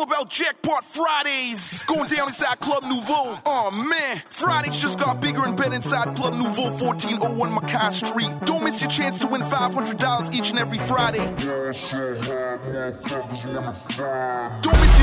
all about Jackpot Fridays. Going down inside Club Nouveau. Oh man, Fridays just got bigger and better inside Club Nouveau, 1401 Mackay Street. Don't miss your chance to win $500 each and every Friday. Don't miss your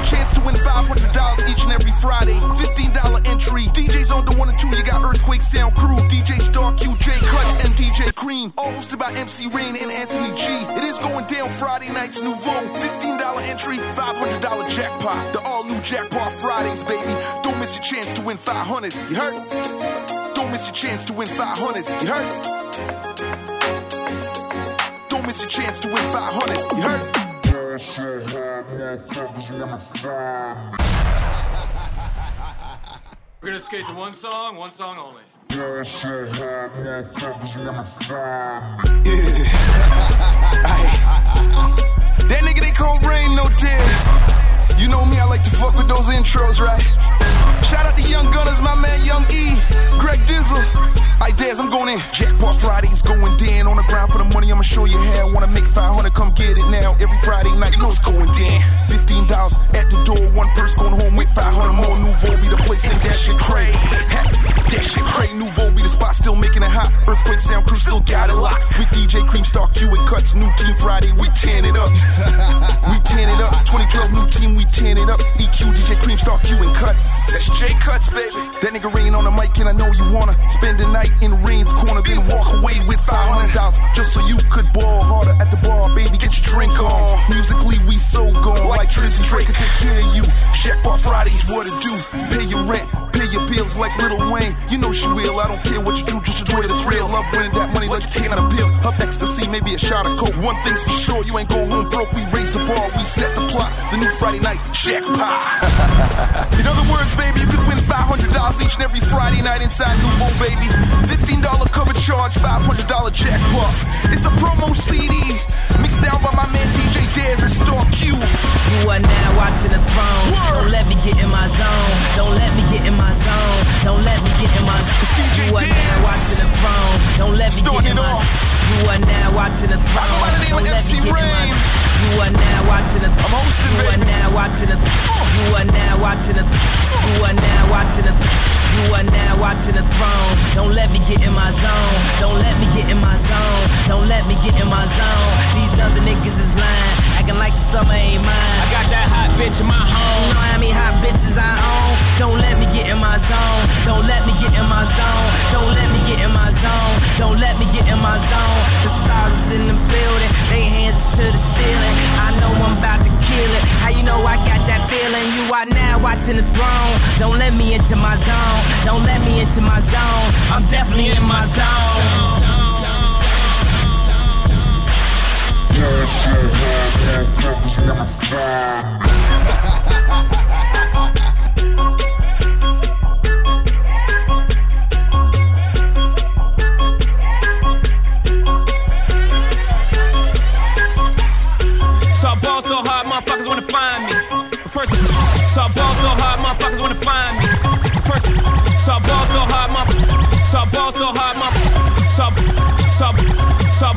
chance to win $500 each and every Friday. $15 entry. DJs on the one and two, you got Earthquake Sound Crew, DJ Star QJ Cuts, and DJ Cream. All hosted by MC Rain and Anthony G. It is going down Friday nights Nouveau. $15 entry, $500 jackpot. The all new Jackpot Fridays, baby. Don't miss your chance to win 500. You heard? Don't miss your chance to win 500. You heard? Don't miss your chance to win 500. You heard? We're gonna skate to one song, one song only. Yeah. That nigga they call Rain, no dead. You know me, I like to fuck with those intros, right? Shout out to Young Gunners, my man Young E, Greg Dizzle. I Daz, I'm going in. Jackpot Fridays going down on the ground for the money. I'ma show you how. Wanna make 500, come get it now. Every Friday night, you know it's going down. $15 at the door, one person going home with 500 more. Nouveau be the place, and that shit cray. Ha, That shit cray. Nouveau be the spot, still making it hot. Earthquake Sound Crew still got it locked. With DJ Cream Star Q and Cuts, new team Friday, we tan it up. We tan it up. 2012 new team, we tan it up. EQ, DJ Cream Star Q and Cuts. That's J Cuts, baby. That nigga rain on the mic, and I know you wanna spend the night in Rain's corner, then walk away with $500 just so you could ball harder at the bar, baby. Get your drink on. Musically, we so gone. Like Tris and Drake take care of you. Check Jackpot Fridays, what to do? Pay your rent, pay your bills like Lil Wayne. You know she will. I don't care what you do, just enjoy the thrill. Love winning that money like you're taking out a pill. Up ecstasy, maybe a shot of coke. One thing's for sure, you ain't going home broke. We raised the bar, we set the plot. The new Friday night jackpot. In other words, baby, you could win $500 each and every Friday night inside Nouveau, baby. $15 cover charge, $500 jackpot. It's the promo CD, mixed down by my man DJ Daz and Star Q. You are now watching the throne. Don't let me get in my zone. Don't let me get in my zone. Don't let me get in my zone. You are now watching the throne. Don't let me get in my zone. You are now watching the throne. Don't let me get in my zone. You are now watching the watching the You are now watching the You are now watching the You are now watching the throne. Don't let me get in my zone. Don't let me get in my zone. Don't let me get in my zone. These other niggas is lying, acting like the summer ain't mine. I got that hot bitch in my home. You know how many hot bitches I own? Don't let me get in my zone. Don't let me get in my zone. Don't let me get in my zone. Don't let me get in my zone. The stars is in the building. They hands to the ceiling. I know I'm about to kill it. How you know I got that feeling? You are now watching the throne. Don't let me into my zone. Don't let me into my zone. I'm definitely in my zone. So I so I ball so hard, motherfuckers wanna find me. First, so I ball so hard, motherfuckers. So I ball so hard, motherfuckers. So, so, so,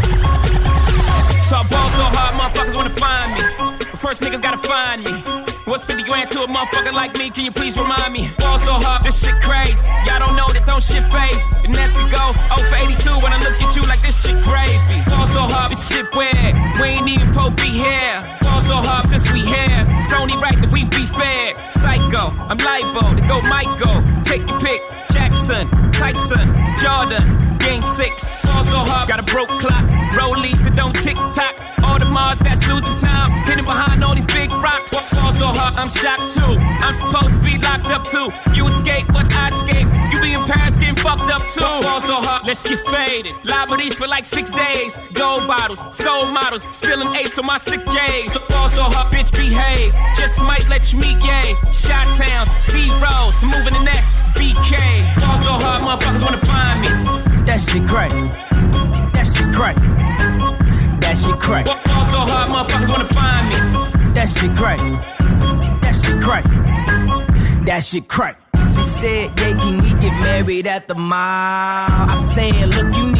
so I ball so hard, motherfuckers wanna find me. First, niggas gotta find me. What's 50 grand to a motherfucker like me? Can you please remind me? Ball so hard, this shit crazy. Y'all don't know that don't shit phase. And as we go, 0 for 82 when I look at you like this shit gravy. Ball so hard, this shit weird. We ain't even po be here. Ball so hard since we here. It's only right that we be fair. Psycho, I'm libo to go Michael. Take your pick. Jackson, Tyson, Jordan, Game 6. Ball so hard, got a broke clock. Rollies that don't tick tock. All Mars that's losing time. Hidden behind all these big rocks. Ball so hard, I'm shocked too. I'm supposed to be locked up too. You escape, but I escape. You be in Paris getting fucked up too. Ball so hard, let's get faded. Liberties for like six days. Gold bottles, soul models, spilling ace on my sick days. So ball so hard, bitch, behave. Just might let you meet gay. Shot towns, B rolls, moving the next BK. Ball so hard, motherfuckers wanna find me. That shit crack. That shit crack. That shit crack. Ball so hard, motherfuckers wanna find me. That shit crack. That shit crack. That shit crack. She said, yeah, can we get married at the mall? I said, look, you need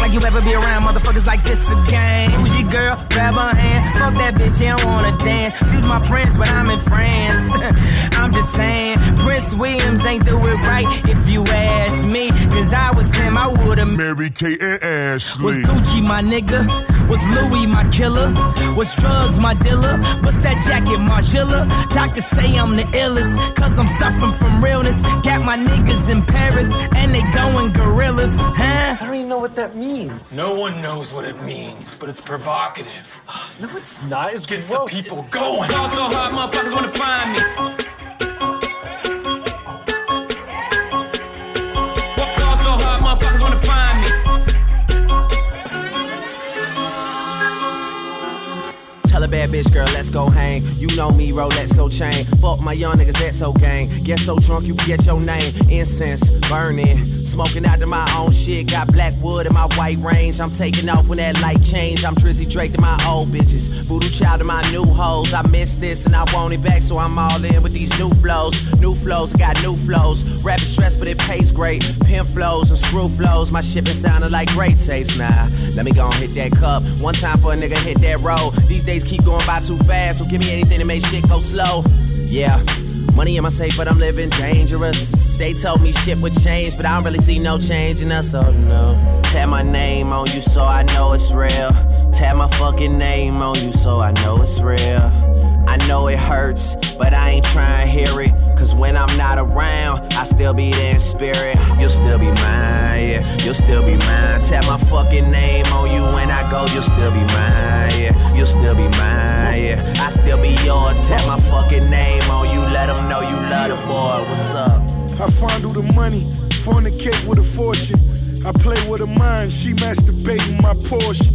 like you ever be around motherfuckers like this again. Your girl? Grab her hand. Fuck that bitch, she don't wanna dance. She's my friends, but I'm in France. I'm just saying, Prince Williams ain't do it right if you ask me. Cause I was him, I would've married Kate and Ashley. Was Gucci my nigga? Was Louis my killer? Was drugs my dealer? What's that jacket, Margiela? Doctors say I'm the illest, cause I'm suffering from realness. Got my niggas in Paris, and they going gorillas, huh? I don't even know what that means. No one knows what it means, but it's provocative. no, it's not. It gets gross. the people going. Ball so hard, motherfuckers wanna find me. Bad bitch, girl, let's go hang. You know me, Rolex go chain. Fuck my young niggas, that's so gang. Get so drunk you forget your name. Incense burning, smoking out to my own shit. Got black wood in my white range. I'm taking off when that light change. I'm Drizzy Drake to my old bitches. Voodoo child to my new hoes. I miss this and I want it back, so I'm all in with these new flows. New flows, got new flows. Rapping stress, but it pays great. Pin flows and screw flows. My shit been sounding like great tapes now. Nah, let me go and hit that cup. One time for a nigga hit that road. These days keep going by too fast, so give me anything to make shit go slow. Yeah. Money in my safe, but I'm living dangerous. They told me shit would change, but I don't really see no change in us, oh no. Tap my name on you so I know it's real. Tap my fucking name on you so I know it's real. I know it hurts, but I ain't trying to hear it. Cause when I'm not around, I still be there in spirit. You'll still be mine, yeah. You'll still be mine. Tap my fucking name on you when I go, you'll still be mine, yeah. You'll still be mine, yeah. I still be yours. Tap my fucking name on you, let them know you love the boy. What's up? I fondle the money, fornicate with a fortune. I play with her mind, she masturbating my Porsche.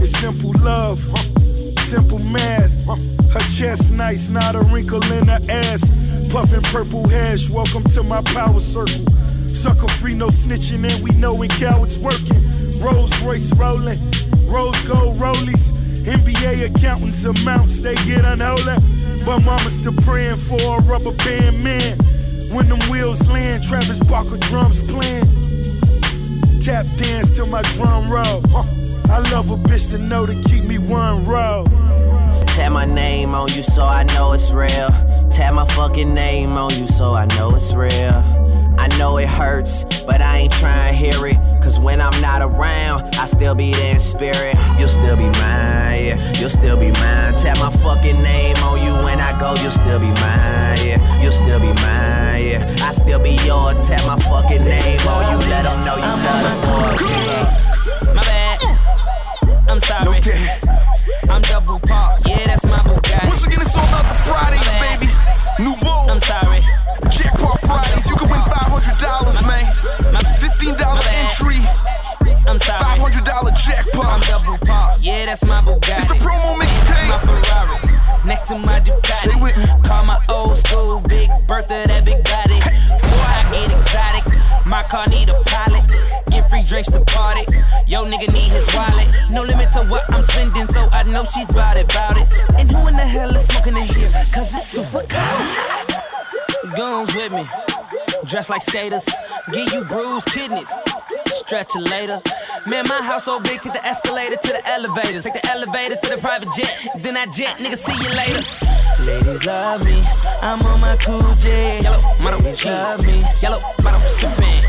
It's simple love, simple math. Her chest nice, not a wrinkle in her ass. Puffin' purple hash, welcome to my power circle. Sucker free, no snitching, and we know when cowards working. Rolls Royce rolling, rose gold rollies. NBA accountants amounts, they get unholy. But mama's still praying for a rubber band man. When them wheels land, Travis Barker drums playing. Tap dance to my drum roll. I love a bitch to know to keep me one row. Tap my name on you so I know it's real. Tap my fucking name on you so I know it's real. I know it hurts, but I ain't trying to hear it. Cause when I'm not around, I still be there in spirit. You'll still be mine, yeah. You'll still be mine. Tap my fucking name on you when I go, you'll still be mine, yeah. You'll still be mine, yeah. I still be yours. Tap my fucking name on you, let them know you love the boy. My bad. I'm sorry. No I'm double park, yeah, that's my Bugatti. Once again, it's all about the Fridays, baby. Nouveau. I'm sorry. Jackpot Fridays, you can win $500, man. $15 entry. I'm sorry. $500 jackpot. I'm double park, yeah, that's my Bugatti. It's the promo mixtape. Next to my Ducati. Stay with me. Call my old school Big Bertha, that big body. Boy, I get exotic. My car need a pilot. Get free drinks to party. Yo, nigga need his wallet. No limit to what I'm spending, so I know she's about it, about it. And who in the hell is smoking in here? Cause it's super cold. Guns with me. Dress like skaters. Give you bruised kidneys. Stretch it later. Man, my house so big, take the escalator to the elevators. Take the elevator to the private jet. Then I jet, nigga, see you later. Ladies love me. I'm on my cool jet. Yellow, model, Ladies love me. Yellow, model, sippin'.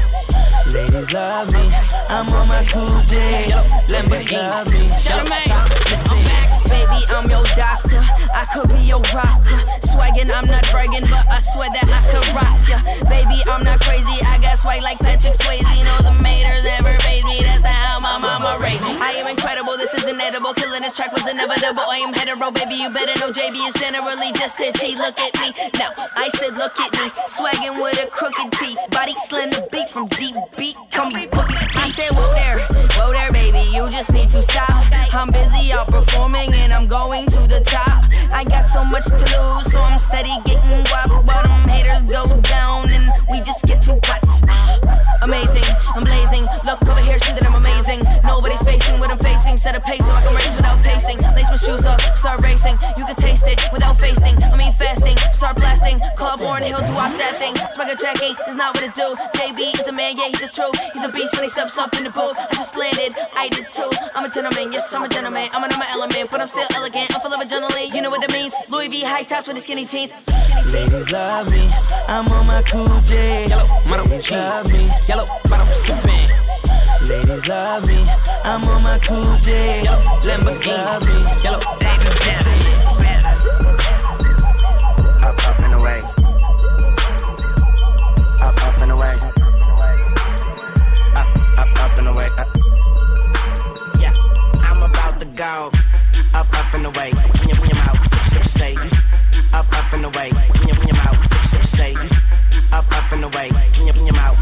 Ladies love me. I'm on my cool jet. Yellow, Lamborghini. love me. Charlamagne. I'm back, baby. I'm your doctor. I could be your rocker. Swaggin', I'm not bragging, but I swear that I could rock ya. Baby, I'm not crazy. I got swag like Patrick Swayze. Know the maters never phase me. That's how my mama raised me. I am incredible. This is inedible. Killing this track was inevitable. I am hetero, baby. You better know JB is generally just itchy. Look at me. Now, I said, look at me. Swaggin' with a crooked T. Body slender beat from deep beat. Call me Bookie T. I said, whoa there. Whoa there, baby. You just need to stop. I'm busy out performing and I'm going to the top. I got so much to lose, so I'm steady getting wop. But them haters go down and we just get too much. Amazing, I'm blazing. Look over here, see that I'm amazing. Nobody's facing what I'm facing. Set a pace so I can race without pacing. Lace my shoes up, start racing. You can taste it without fasting. I mean fasting start blasting. Call born, he'll do up that thing. Swagger jacking is not what it do. JB is a man, yeah, he's a true. He's a beast when he steps up in the booth. I just landed, I did too. I'm a gentleman, yes, I'm a gentleman. I'm another element, but I'm still elegant. I'm full of adrenaline, you know what that means. Louis V high tops with the skinny jeans. Ladies love me, I'm on my cool J. Yellow, Ladies love me, yellow, bottom, sipping. Ladies love me, I'm on my cool J. Lamborghini, love me, yellow, Up, to. Up, up and away. When you, when your mouth, shit you say. Up, up and away. When you, when your mouth, shit you say. Up, up and away. When you, when your mouth,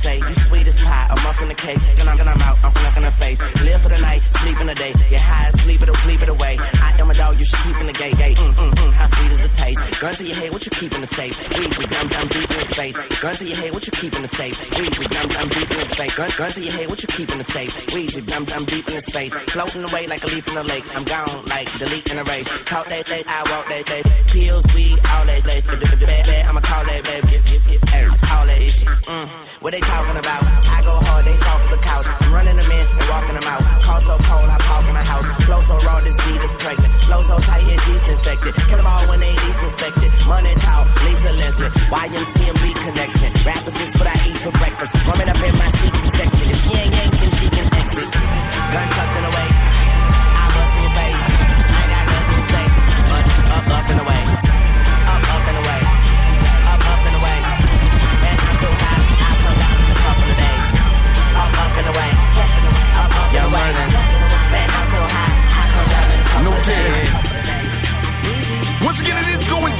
say. You sweet as pie, a muff in the cake. Then I'm, then I'm out, I'm in the face. Live for the night, sleep in the day. You're high, sleep it, sleep it away. I am a dog, you should keep in the gate, gate. Mm, mm, mm, how sweet is the taste? Gun to your head, what you keep in the safe? Weezy, dumb, dumb, deep in his face. Gun to your head, what you keep in the safe? Weezy, dumb, dumb, deep in his face. Gun, gun to your head, what you keep in the safe? Weezy, dumb, dumb, deep in his face. Floating away like a leaf in the lake. I'm gone like delete in a race. Talk that, that, I walk that, that. Pills, weed, all that, bad, I'ma call that, baby. Get, get, get, all that shit. Mm. What they talking about? I go hard, they soft as a couch. I'm running them in and walking them out. Call so cold, I park in the house. Flow so raw, this beat is pregnant. Flow so tight, it's yeast infected. Kill them all when they least inspected. Money talk, Lisa Leslie. YMCMB connection. Rappers is what I eat for breakfast. Warming up in my sheets and sexy. If she ain't yanking, she can exit. Gun tucked in the waist.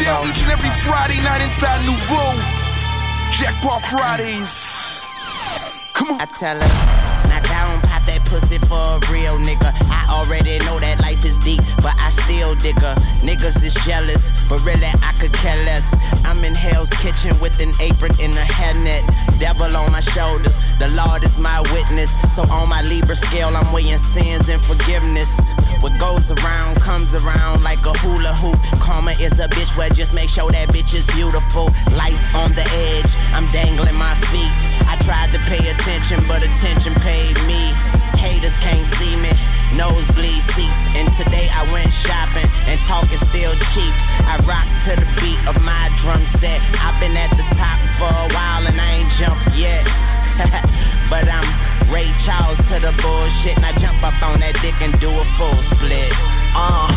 Down each and every Friday night inside Nouveau. Jackpot Fridays. Come on. I tell her, now down, pop that pussy for a real nigga. I already know that life is deep, but I still dig her. Niggas is jealous, but really I could care less. I'm in Hell's Kitchen with an apron and a hairnet. Devil on my shoulders, the Lord is my witness. So on my Libra scale, I'm weighing sins and forgiveness. What goes around comes around like a hula hoop. Karma is a bitch where just make sure that bitch is beautiful. Life on the edge, I'm dangling my feet. I tried to pay attention, but attention paid me. Haters can't see me, nosebleed seats. And today I went shopping, and talk is still cheap. I rock to the beat of my drum set. I've been at the top for a while and I ain't jumped yet. but I'm Ray Charles to the bullshit, and I jump up on that dick and do a full split. Uh.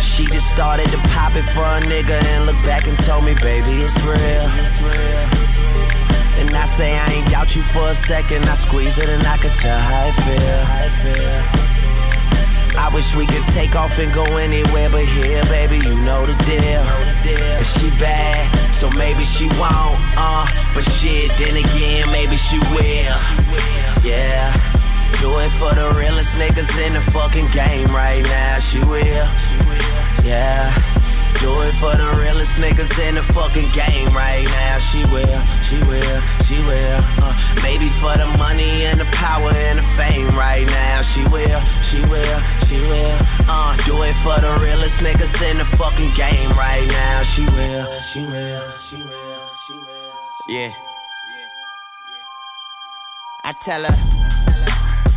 She just started to pop it for a nigga and look back and told me, baby, it's real. It's real. And I say I ain't doubt you for a second. I squeeze it and I could tell how it feel. I wish we could take off and go anywhere but here, baby. You know the deal. And she bad, so maybe she won't. Uh, but shit, then again, maybe she will. Yeah. Do it for the realest niggas in the fucking game right now. She will. Yeah. Do it for the realest niggas in the fucking game right now. She will, she will, she will. Uh, maybe for the money and the power and the fame right now. She will, she will, she will. Uh, do it for the realest niggas in the fucking game right now. She will, she will, she will, she will. Yeah. I tell her,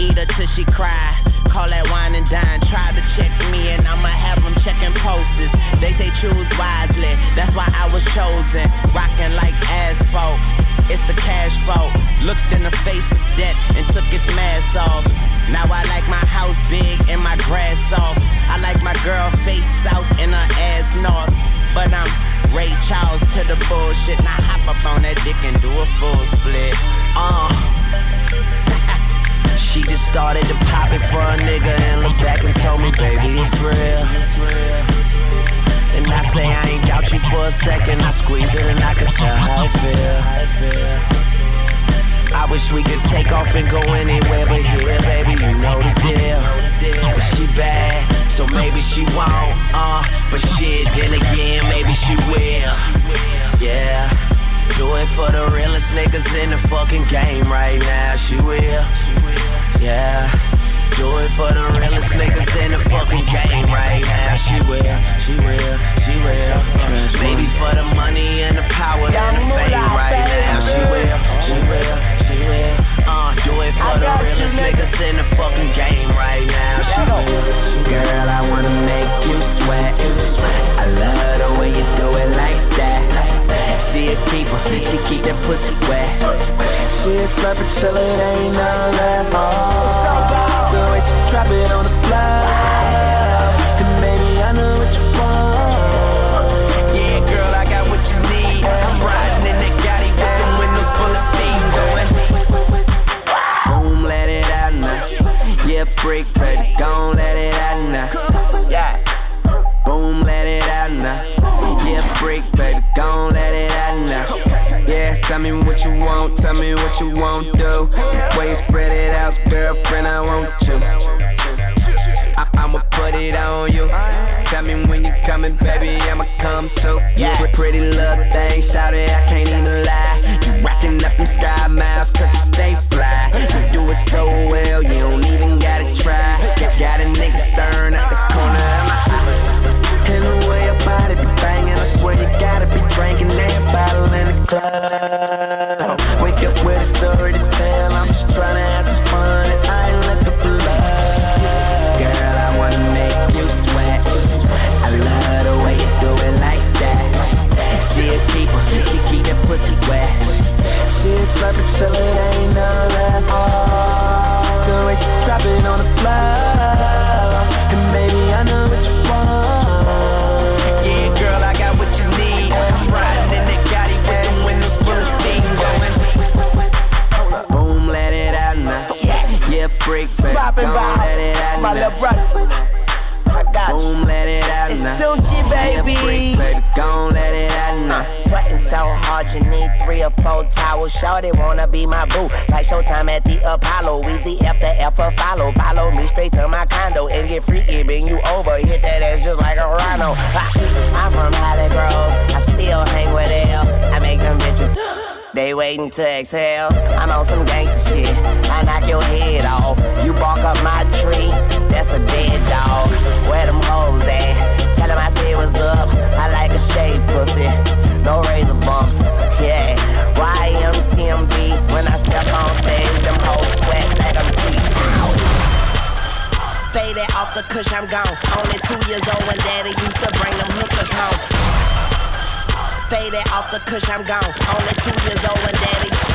Eat her till she cry. Call that wine and dine. Try to check me and I'ma have them checking pulses. They say choose wisely, that's why I was chosen. Rocking like asphalt, it's the cash fault. Looked in the face of death and took its mask off. Now I like my house big and my grass soft. I like my girl face south and her ass north. But I'm Ray Charles to the bullshit. Now hop up on that dick and do a full split. Uh. She just started to pop it for a nigga and look back and told me, baby, it's real. And I say I ain't doubt you for a second. I squeeze it and I can tell how it feel. I wish we could take off and go anywhere but here, baby. You know the deal. But she bad, so maybe she won't. Uh, but shit, then again, maybe she will. Yeah. Do it for the realest niggas in the fucking game right now. She will. Yeah. Do it for the realest niggas in the fucking game right now. She will, she will, she will. Maybe for the money and the power and the fame right now. She will, she will, she will. Uh, do it for the realest niggas in the fucking game right now. She will, she will. Girl, I wanna make you sweat. I love the way you do it like that. She a keeper, she keep that pussy wet. She a slurper till it ain't none left. Oh, the way she drop it on the floor. Baby, I know what you want. Yeah, girl, I got what you need. I'm riding in that Gotti with the windows full of steam. Boom, let it out. Yeah, freak, baby, gon' let it out now. Yeah. Boom, let it out now. Yeah, freak, baby, tell me what you want, tell me what you won't do. Way you spread it out, girlfriend, I want you. I- I'ma put it on you. Tell me when you coming, baby, I'ma come too. Yeah, pretty little thing, shout it, I can't even lie. You rocking up them sky miles, cause you stay fly. You do it so well, you don't even gotta try. Got, got a nigga stern at the corner of my eye. Body be banging, I swear you gotta be drinking that bottle in the club. Wake up with a story to tell, I'm just trying to have some fun, and I ain't looking for love. Girl, I wanna make you sweat. I love the way you do it like that. She a keeper, she keep that pussy wet. She a slurper till it ain't no left. Oh, the way she drop it on the floor. And baby, I know what you Yeah, freak, baby. Poppin' by. It's my little brother. I got you. Let it out It's now. Tunechi, baby. Freak, baby. Gon' let it out now. Uh, sweating so hard, you need three or four towels. Shorty wanna be my boo, like Showtime at the Apollo. Easy after F for follow. Follow me straight to my condo and get freaky. Bring you over, hit that ass just like a rhino. Ha. I'm from Holly Grove, I still hang with L. I make them bitches. They waiting to exhale. I'm on some gangster shit. I knock your head off. You bark up my tree. That's a dead dog. Where them hoes at? Tell 'em I said what's up. I like a shaved pussy. No razor bumps. Yeah. YMCMB. When I step on stage, them hoes sweat like I'm. Faded off the kush, I'm gone. Only two years old when daddy used to bring them hookers home. Faded off the kush, I'm gone. Only two years old when daddy.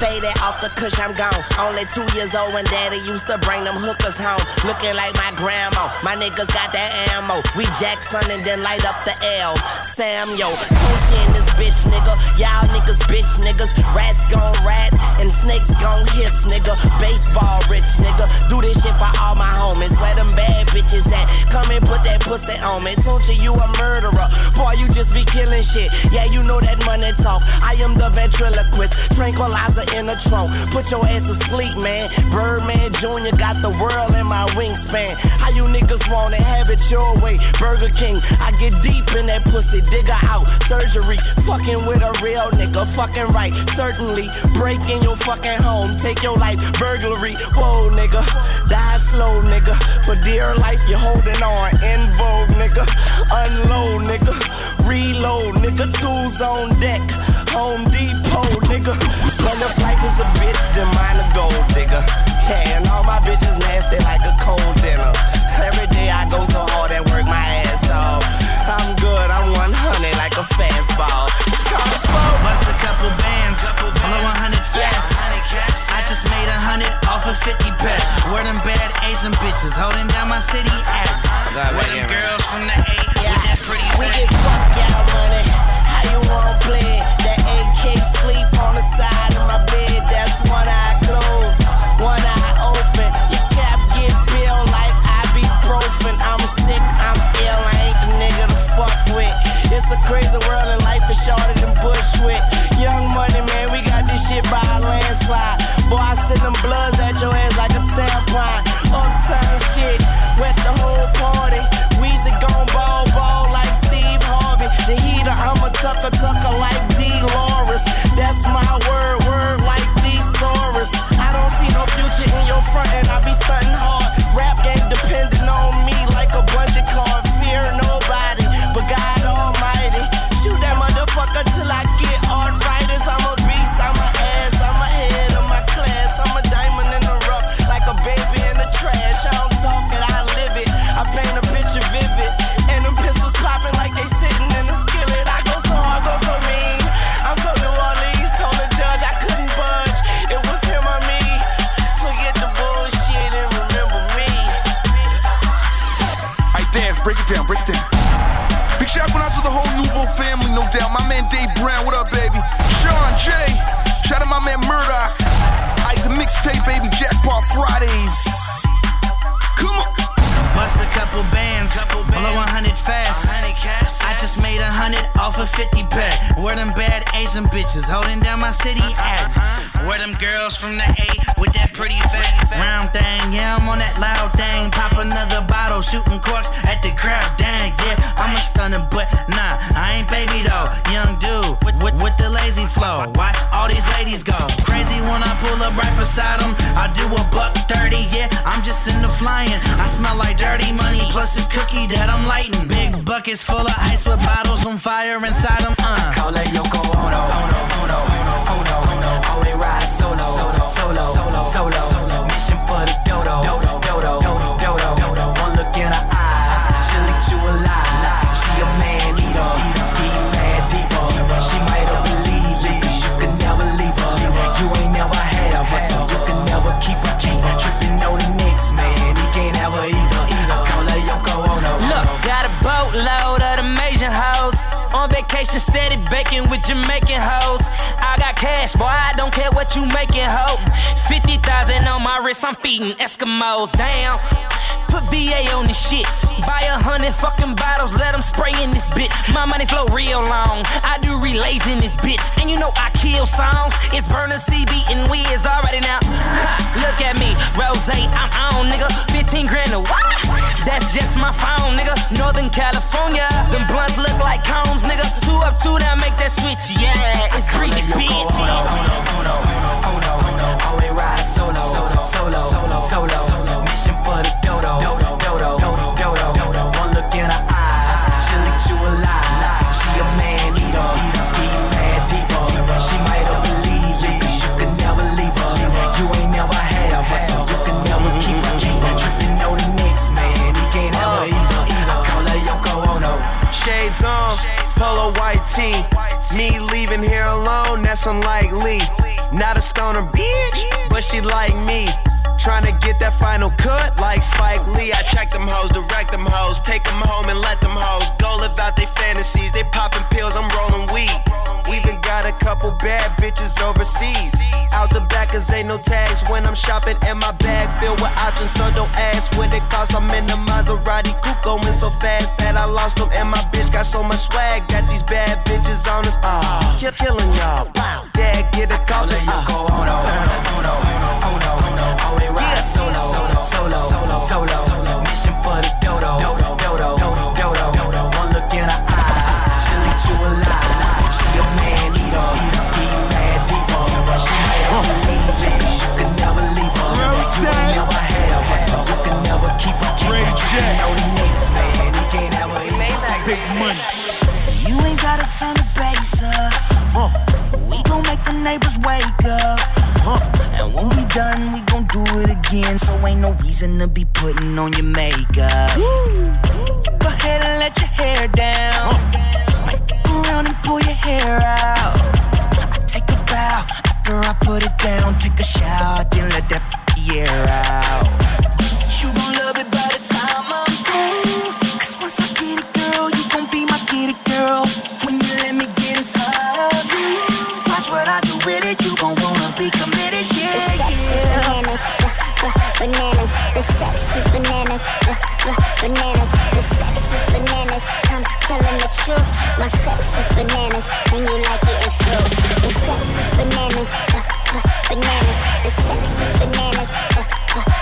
Faded off the kush, I'm gone. Only two years old when daddy used to bring them hookers home. Looking like my grandma. My niggas got that ammo. We Jackson and then light up the L. Samuel, Coach in this bitch, nigga. Y'all niggas, bitch niggas. Rats gon' rat and snakes gon' hiss, nigga. Baseball rich, nigga. Do this shit for all my homies. Where them bad bitches at? Come and put that pussy on me. Tunechi, you a murderer. Boy, you just be killing shit. Yeah, you know that money talk. I am the ventriloquist. Tranquilizer in the trunk. Put your ass to sleep, man. Birdman Jr. got the world in my wingspan. How you niggas wanna have it your way? Burger King, I get deep in that pussy. Digger out. Surgery. Fucking with a real nigga. Fucking right. Certainly. breaking your fucking home. Take your life. Burglary. Whoa, nigga. Die slow, nigga. For dear life, you're holding on. In vogue, nigga. Unload, nigga. Reload, nigga. Tools on deck. Home Depot, nigga. If life is a bitch, then mine a gold digger. Yeah, and all my bitches nasty like a cold dinner. Every day I go so hard and work my ass off. I'm good, I'm 100 like a fastball. It's called a. Bust a couple bands, blow hundred fast. I just made a hundred off a 50 pack. Where them bad Asian bitches holding down my city at? Where them girls from the A with that pretty We back? get fucked y'all money. How you wanna play? That AK sleep on the side cash, boy, I don't care what you making, ho. 50,000 on my wrist, I'm feeding Eskimos. Damn. Put VA on this shit. Buy a hundred fucking bottles, let them spray in this bitch. My money flow real long. I do relays in this bitch. And you know I kill songs. It's Burner CB and Wiz already now. Ha, look at me, Rose, I'm on, nigga. 15 grand a what? That's just my phone, nigga. Northern California. Them blunts look like combs, nigga. Two up, two down, make that switch. Yeah, it's greasy, bitch. Always ride solo, solo, solo, solo, solo. Mission for the dodo, dodo, dodo, dodo, dodo. One look in her eyes, she'll lick you alive. She a man eater, ski mad diva. She might have believed it, cause you can never leave her. You ain't never had her, but so you can never keep her. Tripping on the next man, he can't have her either. I call her Yoko Ono. Shades on, polo white tee. Me leaving here alone, that's unlikely. Not a stoner bitch, but she like me. Trying to get that final cut like Spike Lee. I check them hoes, direct them hoes, take them home and let them hoes go live out their fantasies. They popping pills, I'm rolling weed. Even got a couple bad bitches overseas. Out the back, cause ain't no tags when I'm shopping, and my bag filled with options. So don't ask what it costs. I'm in the Maserati coupe going so fast that I lost them. And my bitch got so much swag that these bad bitches on us. Ah, kill, killing y'all. Dad, get a call. Let you go on, no, oh, no, oh, no. Always ride solo, solo, solo, solo. Mission for the dodo, Keep her. know the next man, he can't have her. Big money. You ain't gotta turn the bass up. We gon' make the neighbors wake up. And when we done, we gon' do it again. So ain't no reason to be putting on your makeup. Go ahead and let your hair down. Around and pull your hair out. I take a bow after I put it down. Take a shower, then let that air out. You gon' love it bananas. The sex is bananas, uh, uh, bananas. The sex is bananas. I'm telling the truth. My sex is bananas, and you like it in fruit. The sex is bananas, uh, uh, bananas. The sex is bananas,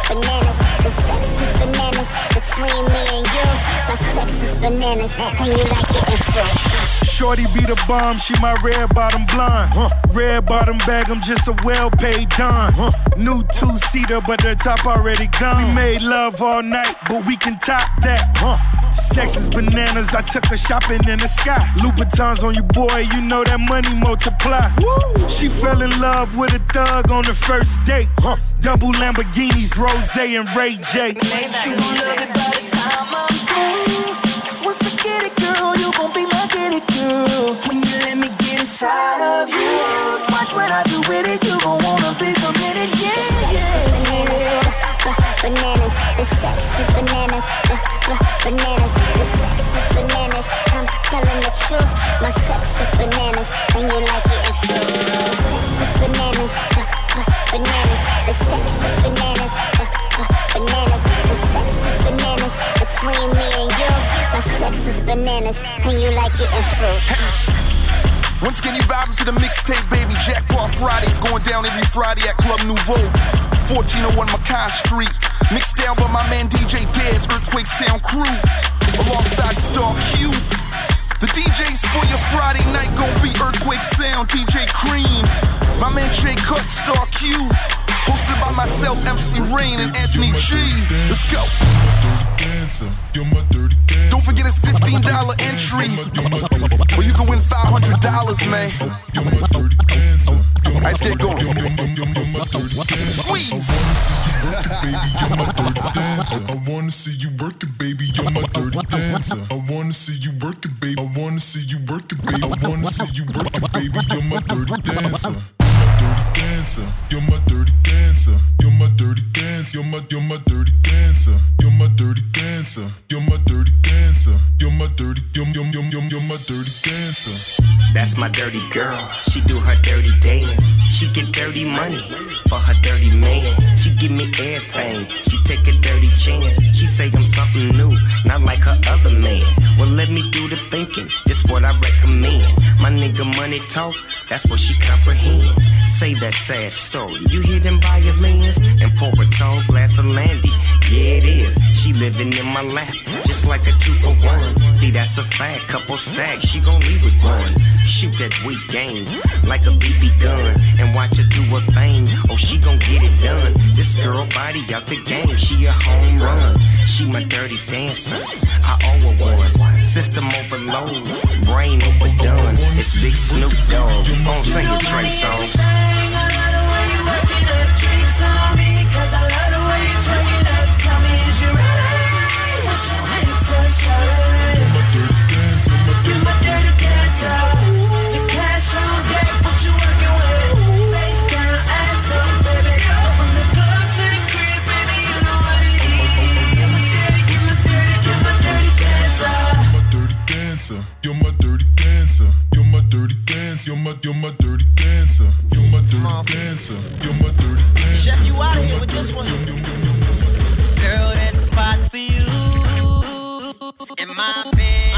bananas. The sex is bananas between me and you. My sex is bananas, and you like it in fruit. Shorty be the bomb, she my red bottom blonde. Red bottom bag, I'm just a well paid don. New two seater, but the top already gone. We made love all night, but we can top that. Sex is bananas, I took her shopping in the sky. Louboutins on you, boy, you know that money multiply. She fell in love with a thug on the first date. Huh. Double Lamborghinis, Rose and Ray J. You gon' love it by the time I'm through it through. When you let me get inside of you, watch what I do with it. You gon' wanna be committed, yeah. The sex is bananas, b- bananas. The sex is bananas, b- bananas. The sex is bananas. I'm telling the truth. My sex is bananas, and you like it if you. The sex is bananas, uh, bananas. The sex is bananas, bananas. The sex is bananas between me and you bananas, and you like eating fruit. Once again, you vibing to the mixtape, baby. Jackpot Fridays going down every Friday at Club Nouveau, 1401 Mackay Street. Mixed down by my man DJ Daz, Earthquake Sound Crew, alongside Star Q. The DJs for your Friday night gon' be Earthquake Sound, DJ Cream. My man Jay Cut, Star Q. Hosted by myself, MC Rain, and Anthony G. Let's go. Don't forget it's $15 entry. Or you can win $500, man. Let's get going. Squeeze. I wanna see you work it, baby. You're my dirty dancer. I wanna see you work it, baby. I wanna see you work it, baby. I wanna see you work it, baby. You're my dirty dancer. You're my dirty dancer. You're my dirty dancer. You're my dirty dancer. You're my you're my dirty dancer. You're my dirty dancer. You're my dirty dancer. You're my dirty you're you're you're you're, my dirty dancer. That's my dirty girl. She do her dirty dance. She get dirty money for her dirty man. She give me everything. She take a dirty chance. She say I'm something new, not like her other man. Well, let me do the thinking. This what I recommend. My nigga money talk. That's what she comprehend. Say that sad story. You hear them and pour a tall glass of Landy. Yeah, it is. She living in my lap, just like a two for one. See, that's a fact. Couple stacks, she gon' leave with one. Shoot that weak game like a BB gun and watch her do her thing. Oh, she gon' get it done. This girl body out the game. She a home run. She my dirty dancer. I owe her one. System overload, brain overdone. It's Big Snoop Dogg. Gon' sing a Trey song. Twerk it You're my you're my dirty dancer. You're my dirty dancer. You're my dirty dancer. Chef, you out of here with this one. Girl, there's a spot for you in. My bed,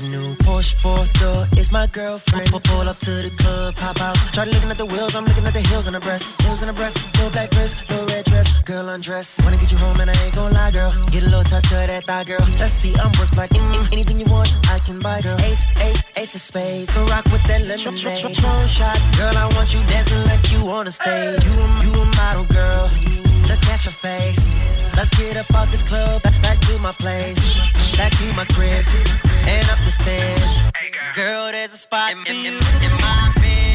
That new Porsche four door is my girlfriend. Pull, pull up to the club, pop out. Try looking at the wheels, I'm looking at the heels on the breast. Heels on the breast, little black dress, little red dress. Girl undress. Wanna get you home and I ain't gon' lie, girl. Get a little touch of that thigh, girl. Let's see, I'm worth like any- anything you want, I can buy, girl. Ace, ace, ace of spades. So rock with that lemonade. Tron shot, girl, I want you dancing like you on the stage. You, you a model, girl. At your face. Let's get up out this club, back, back to my place, back to my crib, and up the stairs. Girl, there's a spot for you in my bed,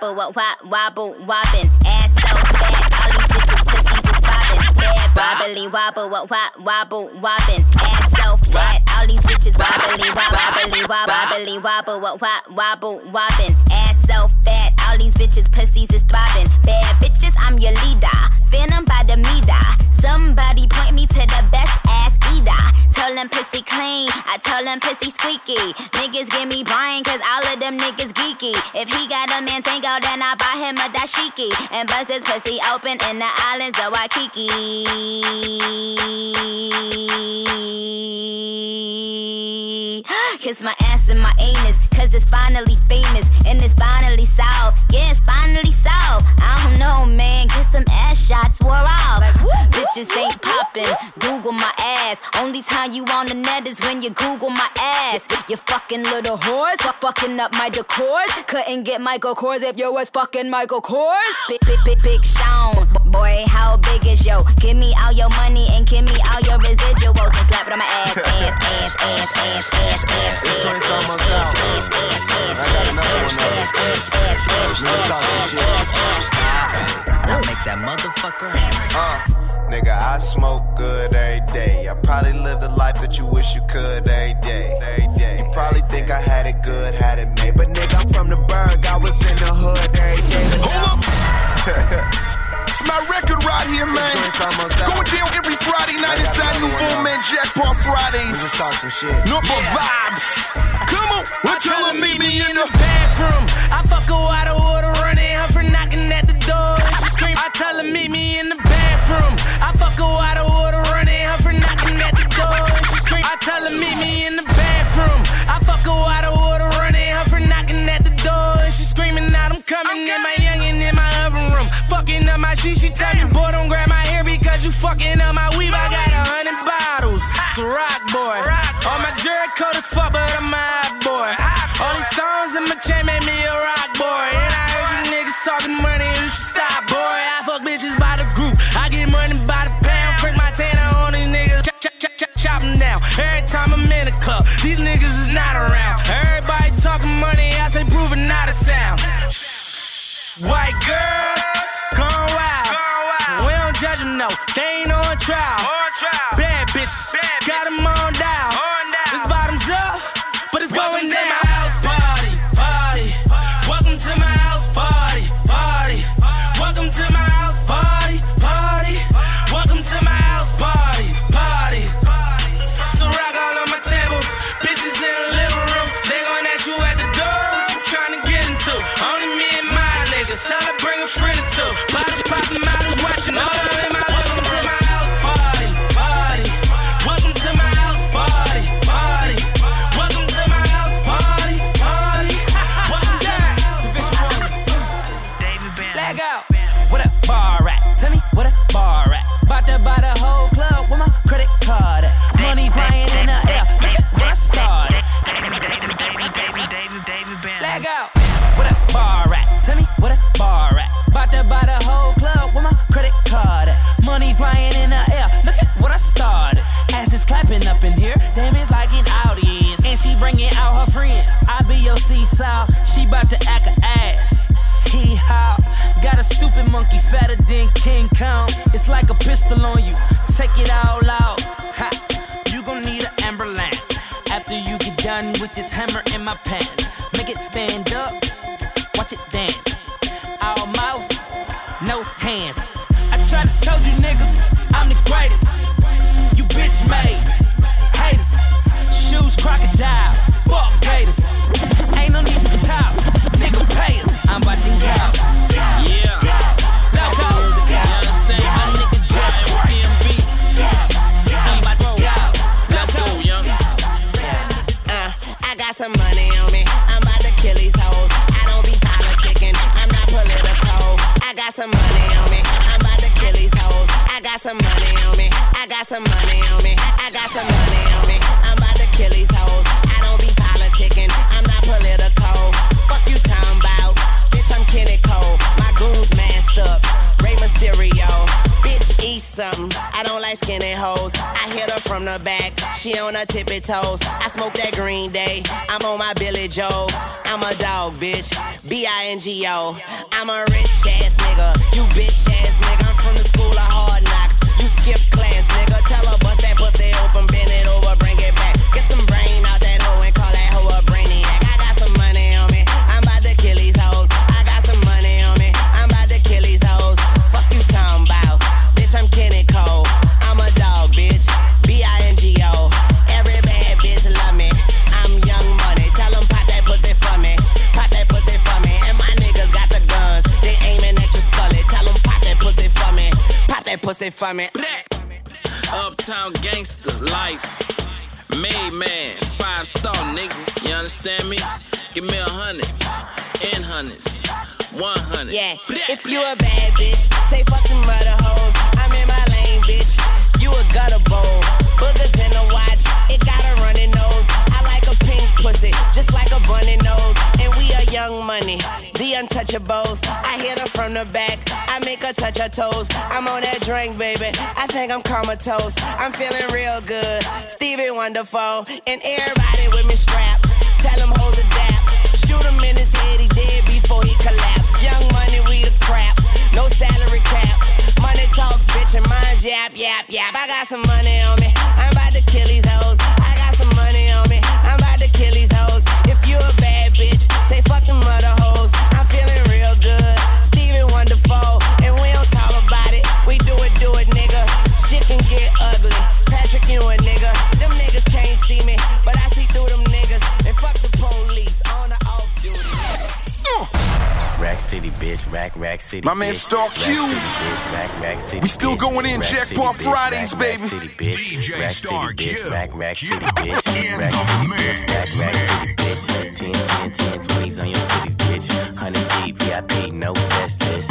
Wobble, wop, wobble, wobbin'. Ass so fat, all these bitches pussies is bobbin'. Bad wobbly wobble, wop, wobble, wobbin'. Ass so fat, all these bitches wobbly wobble, wobbly wobble, wobbly wobble, wop, wobble, wobbin'. Ass so fat, all these bitches pussies is throbbing. Bad bitches, I'm your leader. Venom by the meter. Somebody point me to the best Tell them pussy clean, I tell them pussy squeaky. Niggas give me Brian, cause all of them niggas geeky. If he got a man tango, then I buy him a dashiki. And bust his pussy open in the islands of Waikiki. Kiss my ass and my anus, cause it's finally famous and it's finally solved. Yeah, it's finally solved. I don't know, man. Get some ass shots wore off. Like, Bitches ain't popping. Google my ass. Only time you on the net is when you Google my ass. You fucking little whores. Fucking up my decors. Couldn't get Michael Kors if you was fucking Michael Kors. Big, big, big, big Sean. Boy, how big is yo? Give me all your money and give me all your residuals and slap it on my ass, ass, ass, ass, ass, ass, ass. Joint's almost out. I got another one though. Now make that motherfucker. Uh, nigga, I smoke good every day. I probably live the life that you wish you could every day. You probably think I had it good, had it made. But nigga, I'm from the burg, I was in the hood every day. Hold up! It's my record right here, man. Going down every Friday night inside Nouveau Man Jackpot Fridays. Number vibes. Come on, we'll tell her meet me in the bathroom. I fuck of water, Shit, she tell me, boy, don't grab my hair because you fucking up my weave. I got a hundred bottles. It's a rock boy. All my jerk coat is fuck, but I'm a hot boy. All these stones in my chain made me a rock boy. And I heard you niggas talking money, you should stop, boy. I fuck bitches by the group. I get money by the pound. Print my tanner on these niggas. Chop, chop, chop, chop, them down. Every time I'm in the club, these niggas is not around. Everybody talking money, I say proving not a sound. White girls, no. They ain't on trial. On trial. Bad bitches, got them on She about to act a ass. Hee haw. Got a stupid monkey fatter than King Kong. It's like a pistol on you. Take it all out. Ha. You gon' need an ambulance. After you get done with this hammer in my pants. Make it stand up. Watch it dance. Got some money on me. I got some money on me. I got some money on me. I'm about to kill these hoes. I don't be politicking. I'm not political. Fuck you, talking about. Bitch, I'm Kenny Cole. My goons masked up. Rey Mysterio. Bitch, eat something. I don't like skinny hoes. I hit her from the back. She on her tippy toes. I smoke that green day. I'm on my Billie Joe. I'm a dog, bitch. B I N G O. I'm a rich ass nigga. You bitch ass nigga. I'm from the school of hard skip class, if I'm an uptown gangster life. Made man, five star nigga. You understand me? Give me a hundred, and hundreds, one hundred. Yeah, if you a bad bitch, say fuck them other hoes. I'm in my lane, bitch. You a gutter bowl, boogers in a watch. It got a running nose. I like a pink pussy, just like a bunny nose. And we a young money the untouchables. I hit her from the back, I make her touch her toes. I'm on that drink, baby. I think I'm comatose. I'm feeling real good, Stevie Wonderful, and everybody with me strapped. Tell him hold the dap. Shoot him in his head, he dead before he collapse. Young money, we the crap. No salary cap. Money talks, bitch, and mine's yap, yap, yap. I got some money on me. I'm about to kill these hoes. City, bitch. Rack, rack city. My man Star Q. We still going in Jackpot Fridays, baby. DJ Star Q. Rack, rack city, bitch. Rack, rack city, bitch. 10, 10, 10, 20s on your city, bitch. 100 deep, VIP, no best list.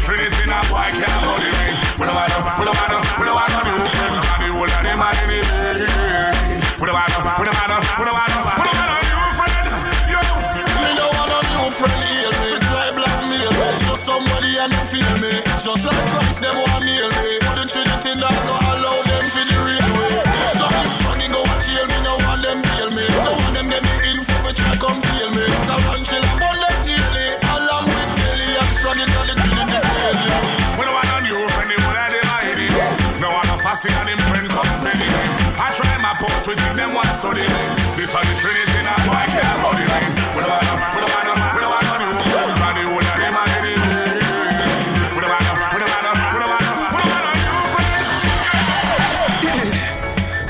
Trinity, not white cowboy rain. What am I, what am I,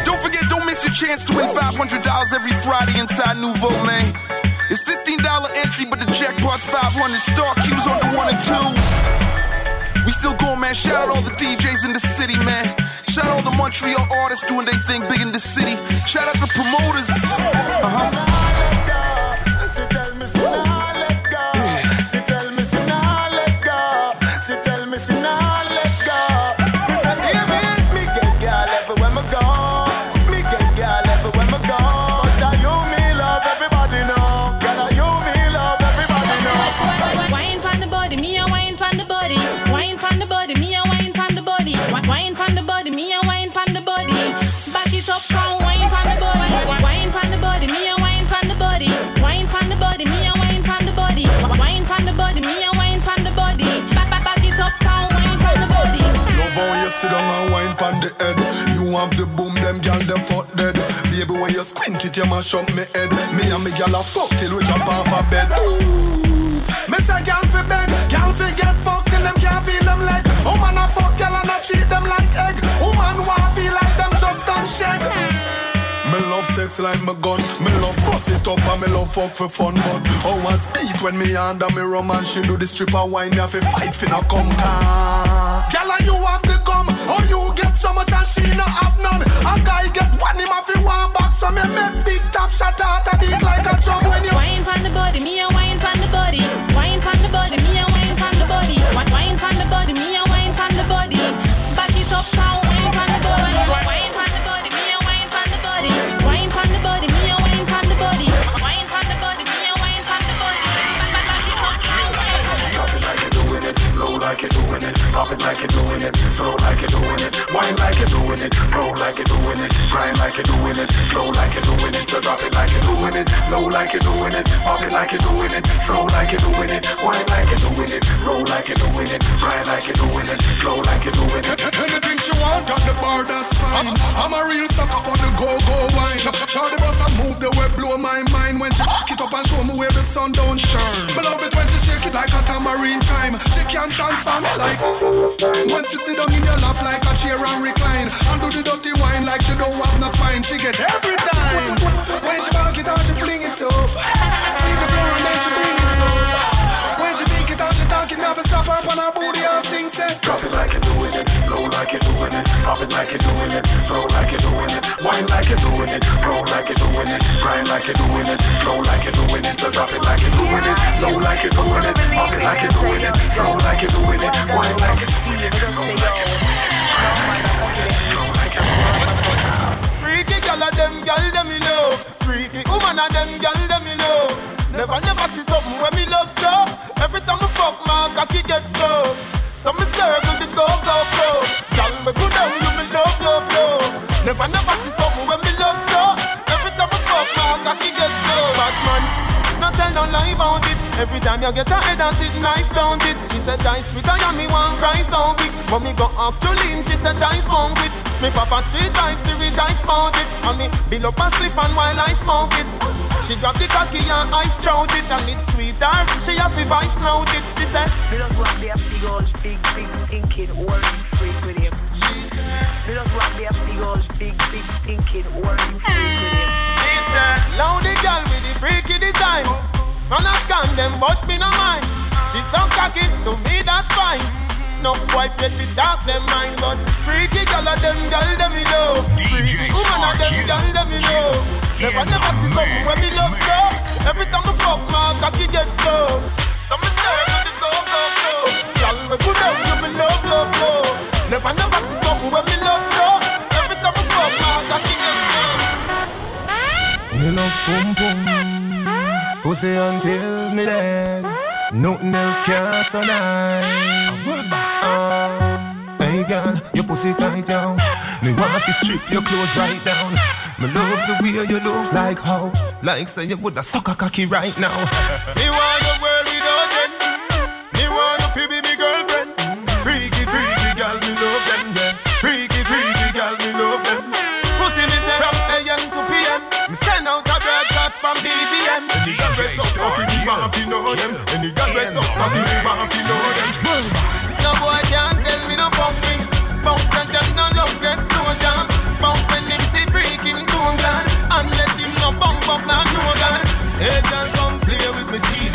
Don't forget, don't miss your Chance to win $500 every Friday inside Nouveau, man. It's $15 entry, but the jackpot's 500. Star Q's on the one and two. We still going, man. Shout out all the DJs in the city, man. Shout out the Montreal artists doing their thing big in the city. Shout out the promoters. Uh-huh. You sit down and wine pon the head. You have the boom, them gal them fuck dead. Baby, when you squint it, you mash up me head. Me and me gal a fuck till we jump off a bed. Ooh. Me say gal fi beg, gal fi get fucked till them can't feel them leg. Woman a fuck gal and a treat them like egg. Woman want feel like them just don't shake. Me love sex like my gun. Me love bust it up and me love fuck for fun. But how oh, I speed when me under me rum and she do the stripper wine. You have to fight finna come down. Girl and you have and she no have none. A guy get one him have to one box. So me make big top shot out a beat like a drum when you. Wine pon the body, me a doing it, roll like you're doing it, grind like you're doing it, flow like you're doing it, so drop it like you're doing it, low like you're doing it, pop it like you're doing it, slow like you're doing it, wine like you're doing it, roll like you're doing it, grind like you're doing it, flow like you're doing it. Anything she want at the bar, that's fine. I'm a real sucker for the go-go wine. Shawty boss, I move the way blow my mind when she back it up and show me where the sun don't shine. Below it when she shake it like a tambourine time. She can't transform like when she sit down in your lap like a chair and recline. And do the dirty wine like she don't have no spine. She get every time. When she back it out, she fling it up. Sweep the floor and then she bring it up. When she think it out, she talk it, to stop her on her booty and sing say. Drop it like you're doing it, low like you're doing it, pop it like you're doing it, slow like you're doing it, wine like you're doing it, roll like you're doing it, grind like you're doing it, flow like you're doing it, so drop it like you're doing it, low like you're doing it, pop it like you're doing it, slow like you're doing it, wine like you're doing it, roll like you're doing it, them gal them me love. Freaky woman of them gal them me love. Never never see something when me love so. Every time I fuck my cocky get so. So me circle the go go go. Gal me go down you me love love love. Never never see Every time you get a head and sit nice, don't it? She said, Dice sweet, I am me one cry so big. But me go off to lean, she said, Dice smoke it. Me papa street vibes, she I smoke it. And me bill up and slip and while I smoke it. She grab the cocky and I strout it. And it's sweeter, she have the vice note it. She said, Me just want be a big old, big, big thinking, old freak with him. Me just want be a big old, big, big thinking, old freak with him. She said, Loud the girl with the freaky design. Man a scan them, but me no mind. She so cocky, to me that's fine. No boy fit to talk them mind, but freaky girl of them girl them me love. Freaky woman of them girl them me love. Never never see something when me love so. Every time I fuck my cocky get so. So me start with the go go go. Girl me good down you me love love love. Never never see something when me love so. Every time I fuck my cocky get so. Me love boom boom Pussy until me dead Nothing else can nice oh, Hey girl, your pussy tight down. Me want to strip your clothes right down. Me love the way you look like how. Like say you woulda suck a cocky right now. Me want a world dress up cocky, me want to know them. Any girl dress up cocky, me want to know them. No boy can't tell me no pumping. Bounce and them no love get no jam. Bounce when him see freaking too glad. Unless him no bump up now no gun. Hey girl, come play with me, see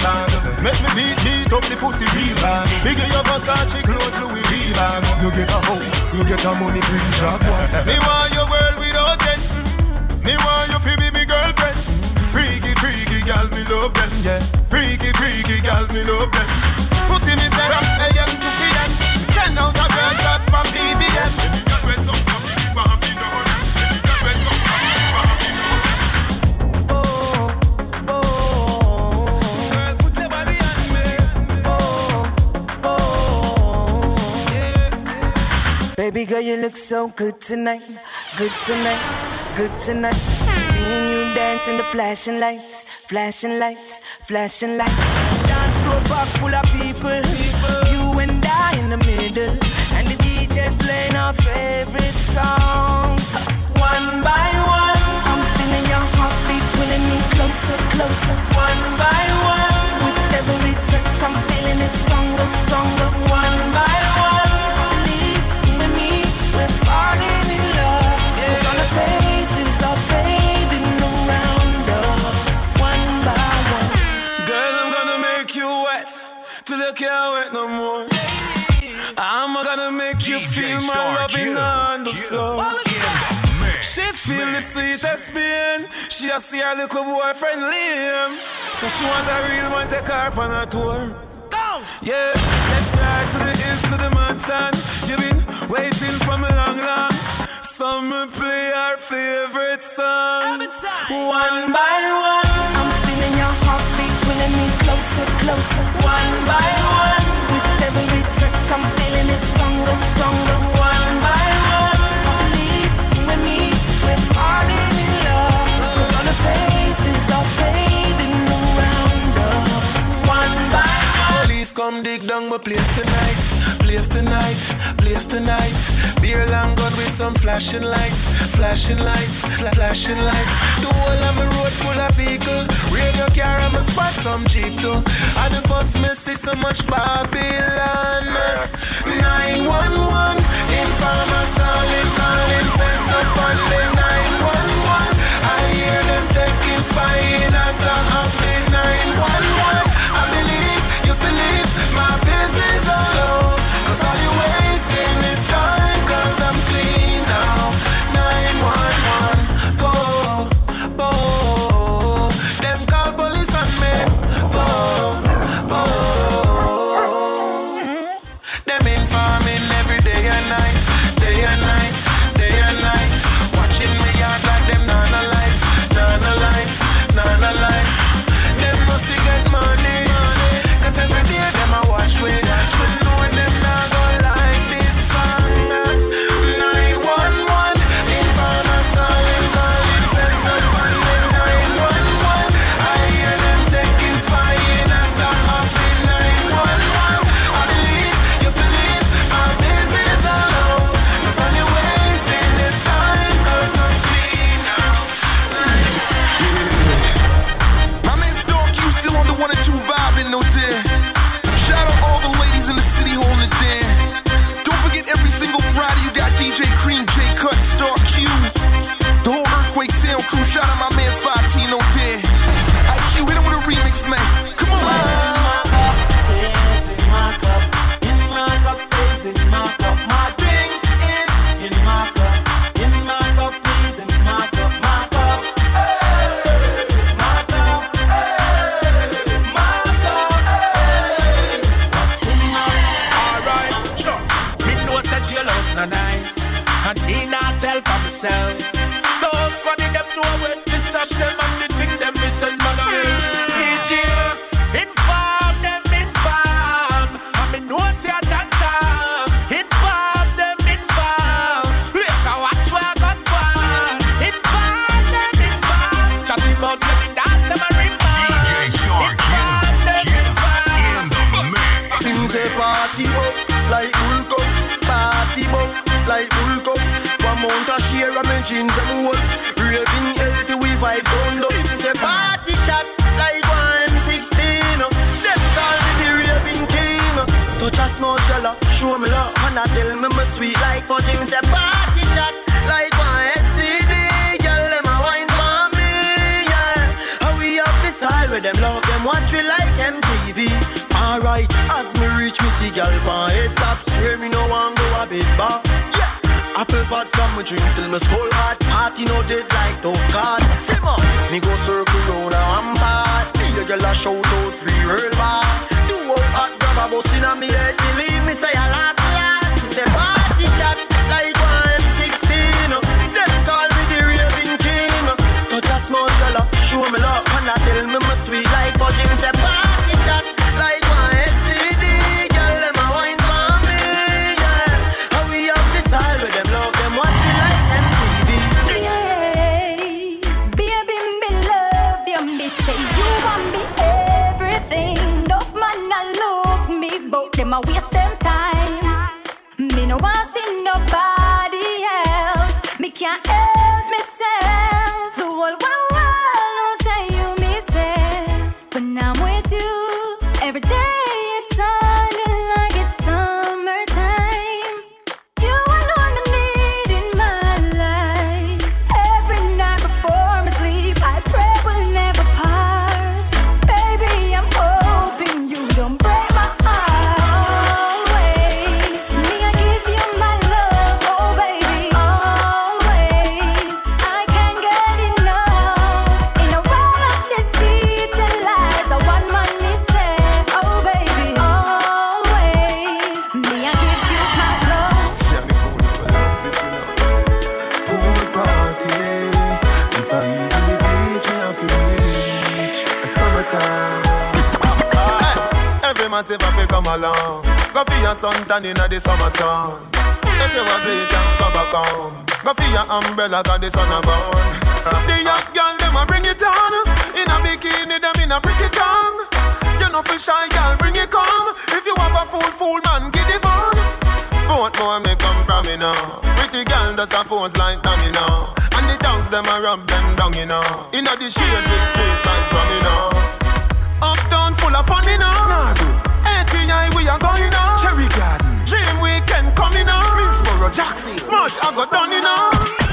up the pussy real. Big your Versace clothes, Louis Vuitton. You get a house, you get a money green job. Me want your world without end. Me want me love them, yeah. Freaky, freaky gal, me love them. Pussy me set up, AM to PM. Send out a girl just for BBM. Girl, girl. Baby girl, you look so good tonight, good tonight, good tonight. Seeing you dance in the flashing lights, flashing lights, flashing lights. Dance floor box full of people, you and I in the middle, and the DJ's playing our favorite songs. One by one, I'm feeling your heartbeat pulling me closer, closer. One by one, with every touch, I'm feeling it stronger, stronger. One by one, believe with me, we're falling in love. Cause all the till you can't wait no more. I'm gonna make you feel my Star loving Q. on the Q. floor. She feel the sweetest pain. She a see her little boyfriend Liam. So she want a real man take her on a tour. Yeah, let's ride to the east to the mansion. You been waiting for me long, long. So me play our favorite song. One by one, me closer, closer. One by one, with every touch, I'm feeling it stronger, stronger. One by one, believe with me, we're falling in love. All the faces are fading around us. One by one. Come dig down my place tonight. Place tonight, place tonight. Beer long gun with some flashing lights, flashing lights, fla- flashing lights. The whole of my road full of vehicle. Radio car my spot some jeep too. And the first me see so much Babylon. 911, informers calling, calling, fence up on the 911. I hear them taking spying as a happy 911. I believe you it, my business all over. Cause all you wasting is suntan inna the summer sun. If you want bleach and go back home. Go for your umbrella 'cause the sun a burn. The young girl them a bring it on. In a bikini them in a pretty tongue. You know fi shy girl bring it come. If you have a fool fool man get it on. Both more me come from you know. Pretty girl does a pose like them you know. And the tongues them a rub them down you know. Inna the shade with straight vibes from you know. Uptown full of fun you know. Nah, do. ATI we are going on. Minsboro, Jackson. Smash I got done you know.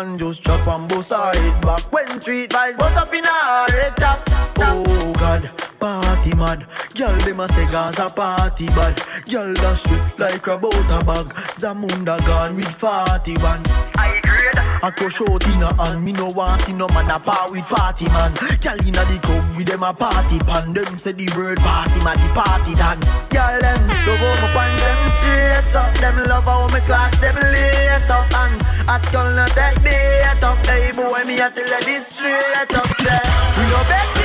One just chop and bust her head back. When treat vibes bust up in her head top. Oh God, party mad. Girl, them a say Gaza party bad. Girl, dash it like a butter bag. Zamunda gone with 41. I grade. I go short in a hand. Me no want see no man a part with 40 man. Girl inna the club with them a party pan. Them say the word party man, the party done. Girl, them love how my pants them straight up. Them love how my clocks them lace up. And at girl not take me head up. Hey boy, me a tell you this straight up. Say, we no beg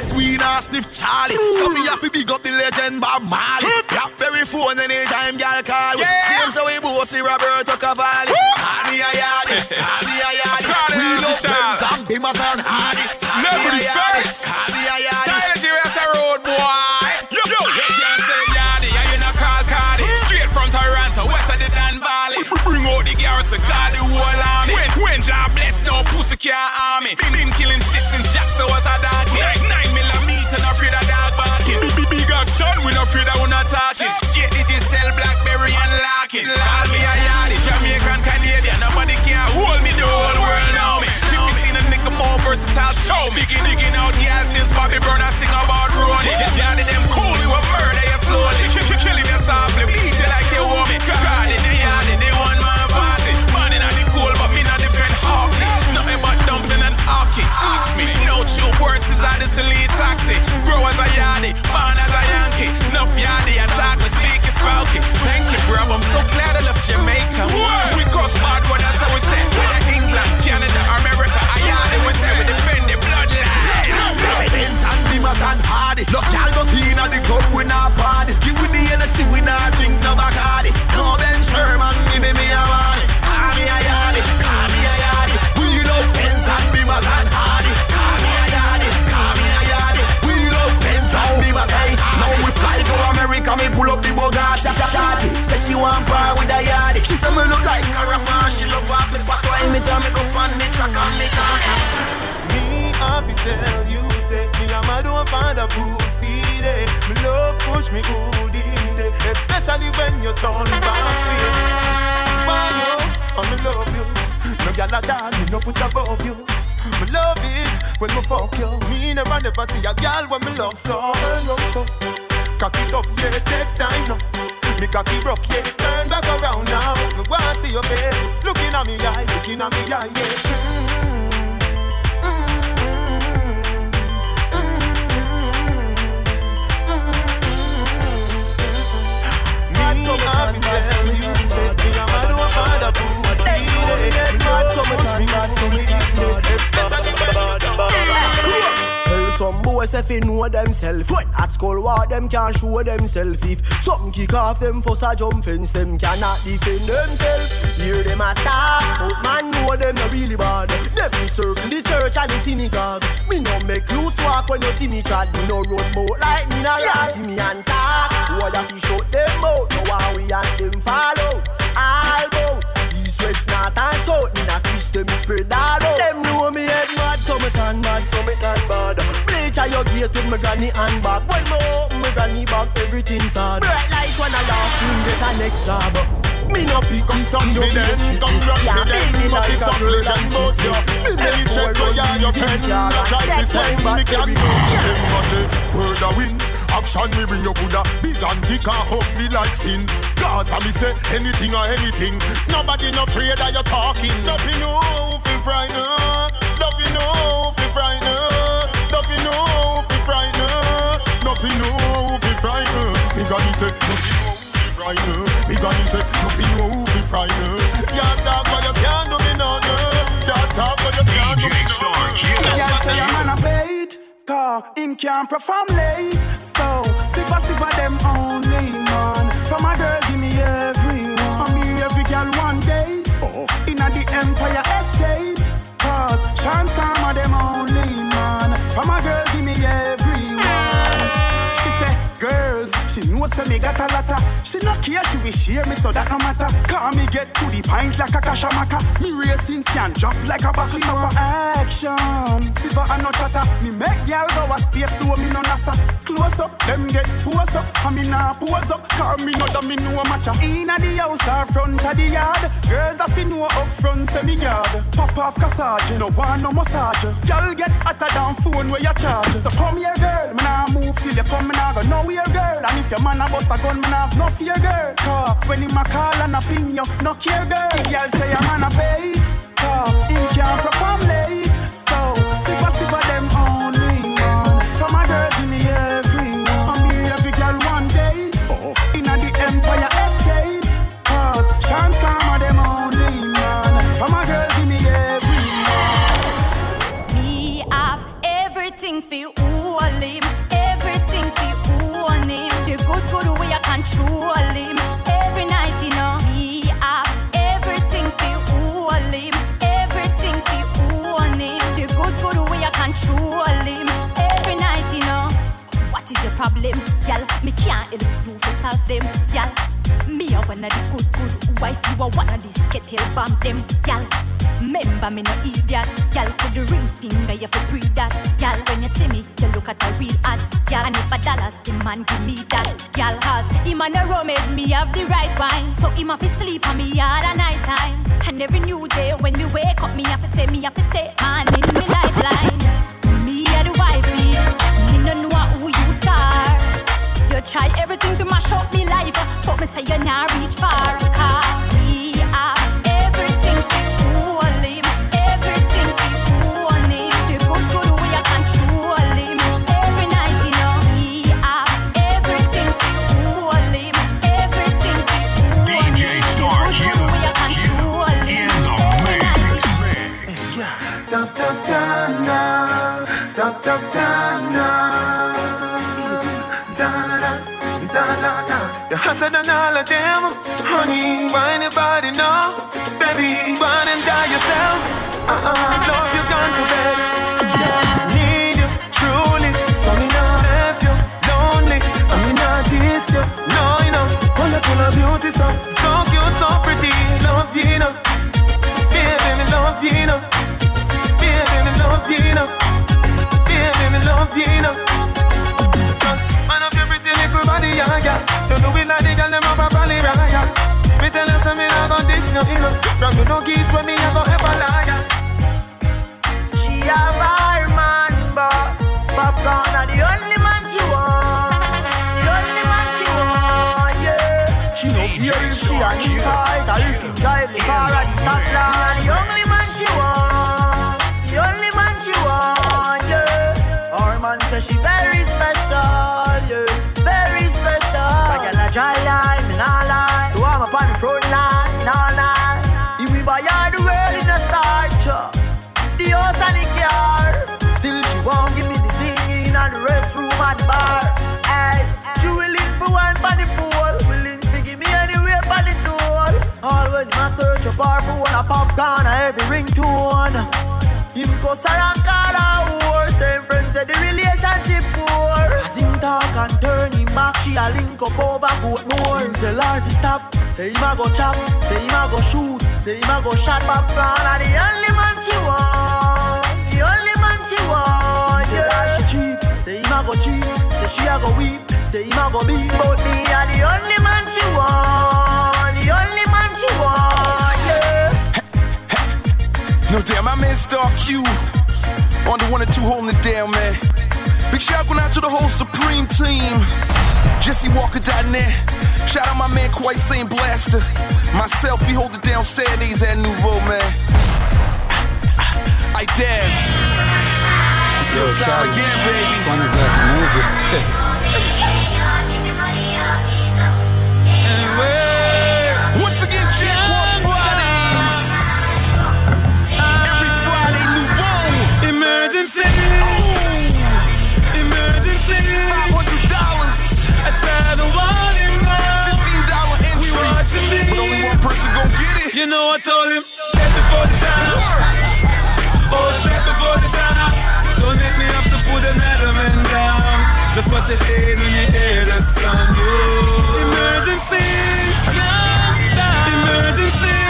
met we not sniff Charlie. Mm. So me have to big up the legend Bob Marley. Blackberry phone anytime girl call we. Same so we bossy Roberto Cavalli. Me a yardy, me a yardy. We love Benz and Ed Hardy. Celebrity. Call me a yardy. Style serious a road boy. Yo, yo, you can't say yardy, and you not call Cardi. Straight from Toronto, west of the Don Valley. Bring out the garrison, call the whole army. When, when job bless, no pussy can't harm me. Been killing shit show me. Digging, out gas since Bobby I sing about she want bar with a yardie. She say me look like caravan. She love up me back while me turn me up on the track and me cocky. Me have to tell you, say me and my don't find a pussy day. Me love push me good in day, especially when you turn back way. Why you? I me love you. No gyal a doll, me no put above you. Me love it when me fuck you. Me never never see a gyal when me love so. Love so. Cock it up, yeah, take time now. Me cocky broke, yeah, turn back around now. Me wanna see your face, looking at me eye, looking at me eye, yeah. Me have to if they know themself When at school what them can't show themself If something kick off them first a jump fence Them cannot defend themselves. Hear them attack But man know them not really bad. Them circle the church and the synagogue. Me no make loose walk when you see me trad Me no road boat like me na ride. See me and talk Why you fi shut them out Now how we and them follow. All bout East, west, north and south Me na fish them spread all out Them know me head mad So me can mad So Bleach a your gate with my granny and back? When me open my granny back Everything sad. Bright like when I laugh You get a next job. Me no pick Come touch me then, come rush me then Me must be some legend about you Me make check where you are your friend No try to send me can do Them must say, word a win. Action me bring your Buddha. Big and thick and me like sin. Cause I me say anything or anything. Nobody no afraid that you're talking. Nothing no fi frightened. Nothing no fi frightened gonna say nothing no fi frightened Me gonna say nothing no fi frightened Yeah talk but you can't do me no Yeah talk but you can't do me no Can't say a man a bait, cause him can't perform late. So, stiffer, stiffer them only, me got a lotta. She not care, she will share me, so that no matter. Call me get to the pint like a kashamaka. Me ratings can drop like a battery supper. Action, silver and no chatter. Me make y'all go a space to me no NASA. Close up, them get pose up. And me nah pose up, call me no da me know matcha. Inna the house or front of the yard. Girls a fi know up front say me yard. Pop off cassage, no want no massage. Y'all get hotter than phone where you charge. So come here, girl, me nah move till you come, me nah go nowhere, girl. And if your man a bust a gun, nah have no fear, girl. Cause when him a call and a ping you, no care, girl. Y'all say your man a bait, cause him can't perform late. So stick a stick them only, man. From a girl, give me everyone. And me every girl one day. In Inna the Empire Estate. Cause chance come of them only, man. From a girl, give me everyone. Me have everything for all one of the good good wife, you a one of the skittle bomb them, y'all. Remember me no idiot, y'all. Put the ring finger, you for breathe that, y'all. When you see me, you look at a real ad, y'all. And if a dollars, the man give me that, y'all. Cause him and rum made me have the right wine, so him have to sleep on me all the night time. And every new day when we wake up, me have to say, me have to say, man in me lifeline. Me a the wifey, try everything to mash up me life, but me say you not reach far. Cause them, honey. Why anybody know, baby? Run and die yourself. Uh-uh, love you gone to bed. Need you truly, so me not left you lonely. I mean not this you, no you know. Full of beauty, so so cute, so pretty, love you know. Baby, me love you know. Baby, me love you know. Baby, me love you know. Just man up your pretty little body, yeah, yeah. Don't do it the girl know. From you don't get with me, I go ever lie, yeah. She a bar man, but popcorn are the only man she want. The only man she want, yeah. She no care if she a when I search a bar for one a popcorn or every ringtone. Him go her horse. Them friends say the relationship poor. As him talk and turn him back, she a link up over boat more. Tell life to stop. Say him a go chop. Say him a go shoot. Say him a go shot popcorn. And the only man she want. The only man she want. Yeah, she cheap. Say him a go cheap. Say she a go weep. Say him a go beat. But me a the only man she want. No damn, my man Star Q on the one and two holding it down, man. Big shout going out to the whole Supreme team. Jesse JesseWalker.net. Shout out my man Quite Saint Blaster. Myself, we hold it down Saturdays at Nouveau, man. I dash. It's your time again, baby. This one is like a movie. Once again, Fridays. Emergency. Emergency. Five hundred dollars. I to warn him now. Fifteen dollar entry. We watching me. But only one person gon' get it. You know I told him. Step before the. Oh, step before the. Don't make me have to put another man down. Just watch your head when you hear the sound. Oh. Emergency. Emergency.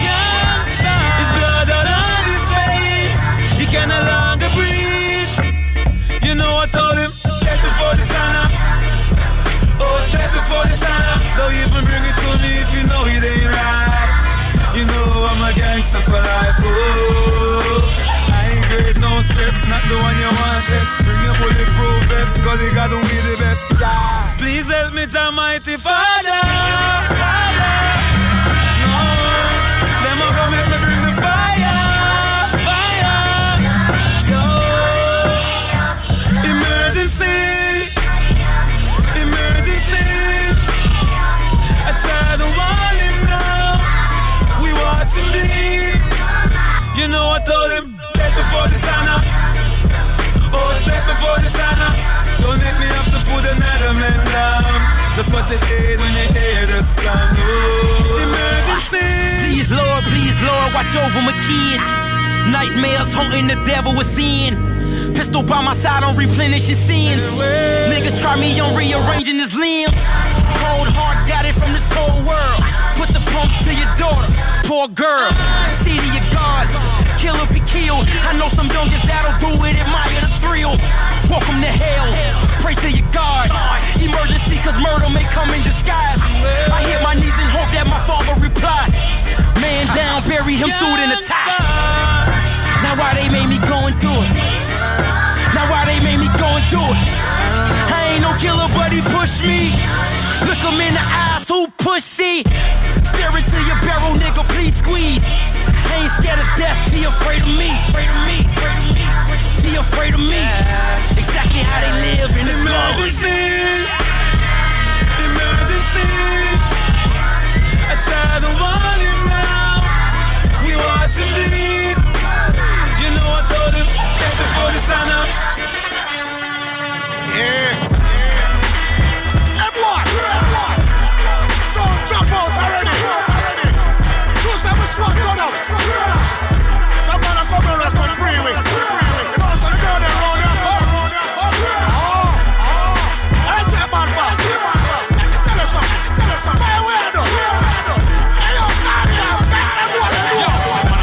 His blood all on his face. He can no sun. Don't even bring it to me if you know it ain't right. You know I'm a gangster for life. Oh, I ain't great, no stress, not the one you want. Yes, bring your bulletproof vest, cause you got to be the best. Yeah. Please help me, Jah mighty. Father. Before the sun up. Oh, up. Don't make me have to put another man down. When you hear the sound. Emergency. Please, Lord, please, Lord, watch over my kids. Nightmares haunting the devil within. Pistol by my side on replenish his sins. Niggas try me on rearranging his limbs. Cold heart got it from this cold world. Put the pump to your daughter, poor girl. See to your guards, kill or be killed. I know some youngins that'll do it, admire the thrill. Welcome to hell, pray to your God. Emergency, cause murder may come in disguise. I hit my knees and hope that my father reply. Man down, bury him suit in a tie. Now why they made me go and do it? Now why they made me go and do it? I ain't no killer, but he pushed me. Look him in the eyes, who pussy? Stare into your barrel, nigga, please squeeze. I ain't scared of death, be afraid of me. Afraid of me, afraid of me, be afraid of me. Exactly how they live in this Emergency. Emergency. I try to warn him now. We watching bleed. You know I told him, step before the sun up. Yeah. Everyone. So jump out already. I'm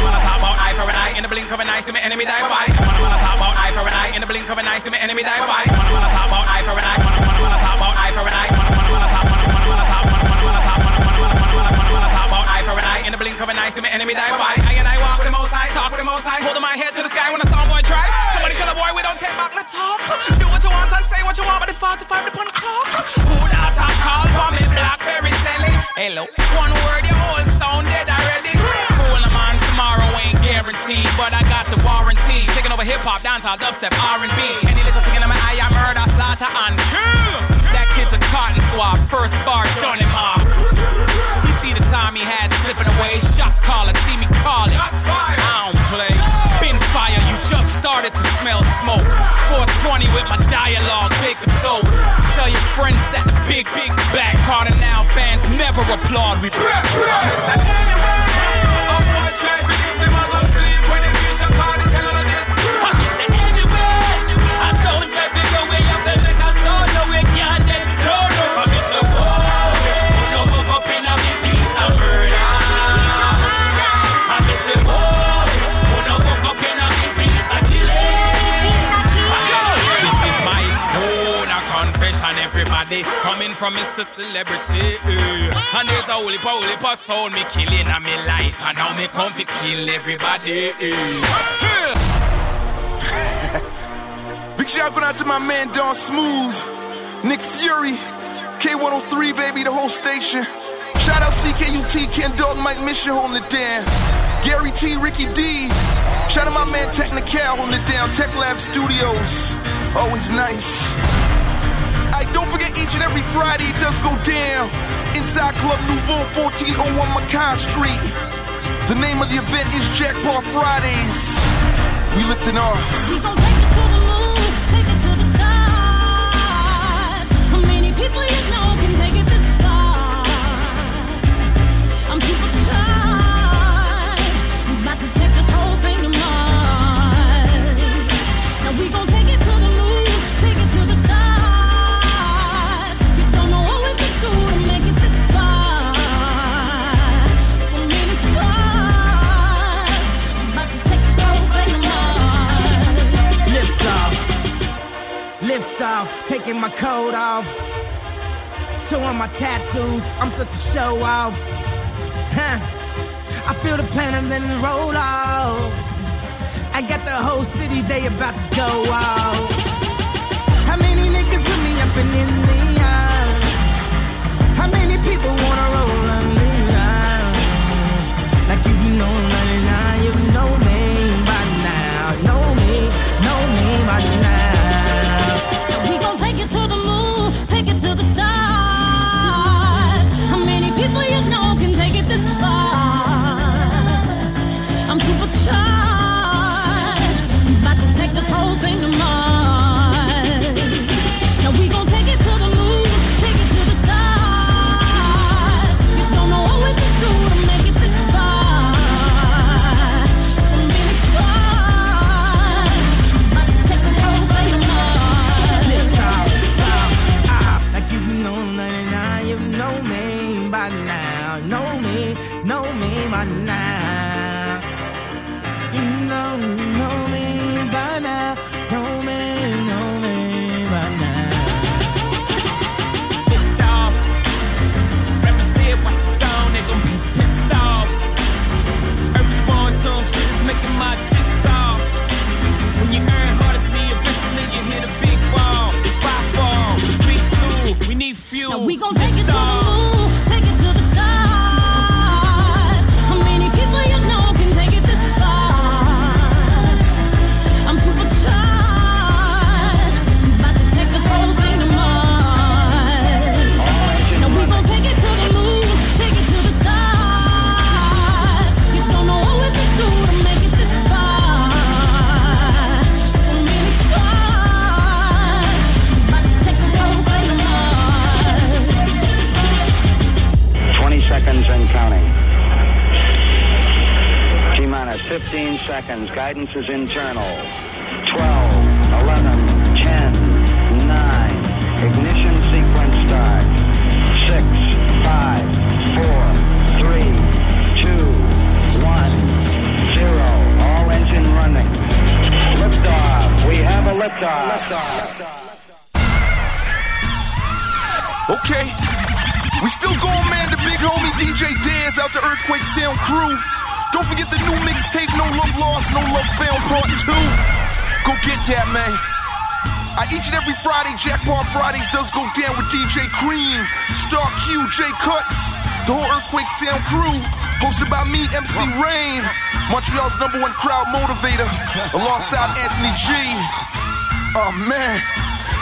gonna talk about eye for an eye in the blink of an eye, see my enemy die by. Man, I wanna talk about eye for an eye in the blink of an eye, see my enemy die by. Man, I wanna talk about eye for an eye. An eye in the blink of an eye, see my enemy die bye. I and I walk with the most high, talk with the most high, holding my head to the sky when a song boy try. Somebody tell a boy we don't take back the talk. Do what you want and say what you want, but the 45 upon the clock. Who that a call for me Blackberry selling? Hello, one word, your whole sound dead already. Fool a man tomorrow ain't guaranteed, but I got the warranty. Taking over hip hop, dancehall, dubstep, R&B. Any little thing in my eye, I murder, slaughter and kill. That kid's a cotton swab, first bar done him off. Slipping away, shot caller, see me call it. Shots fired. I don't play. Been fire, you just started to smell smoke. 420 with my dialogue, take a toll. Tell your friends that the big, big back Carter now fans never applaud. We back, back. This coming from Mr. Celebrity. eh. And there's a holy holy sound me killing in my life, and now me come to kill everybody. eh. Big shout out to my man Don Smooth, Nick Fury, K103, baby, the whole station. Shout out CKUT, Ken Dog, Mike Mission holding it down. Gary T, Ricky D. Shout out my man Technical holding it down. Tech Lab Studios, always nice. Don't forget each and every Friday it does go down. Inside Club Nouveau, 1401 Macan Street. The name of the event is Jackpot Fridays. We lifting off. We gon' take it to the moon, taking my coat off. Showing my tattoos, I'm such a show off. Huh. I feel the and then roll off. I got the whole city, they about to go out. How many niggas with me up and in the air? How many people wanna roll on me? Like you know,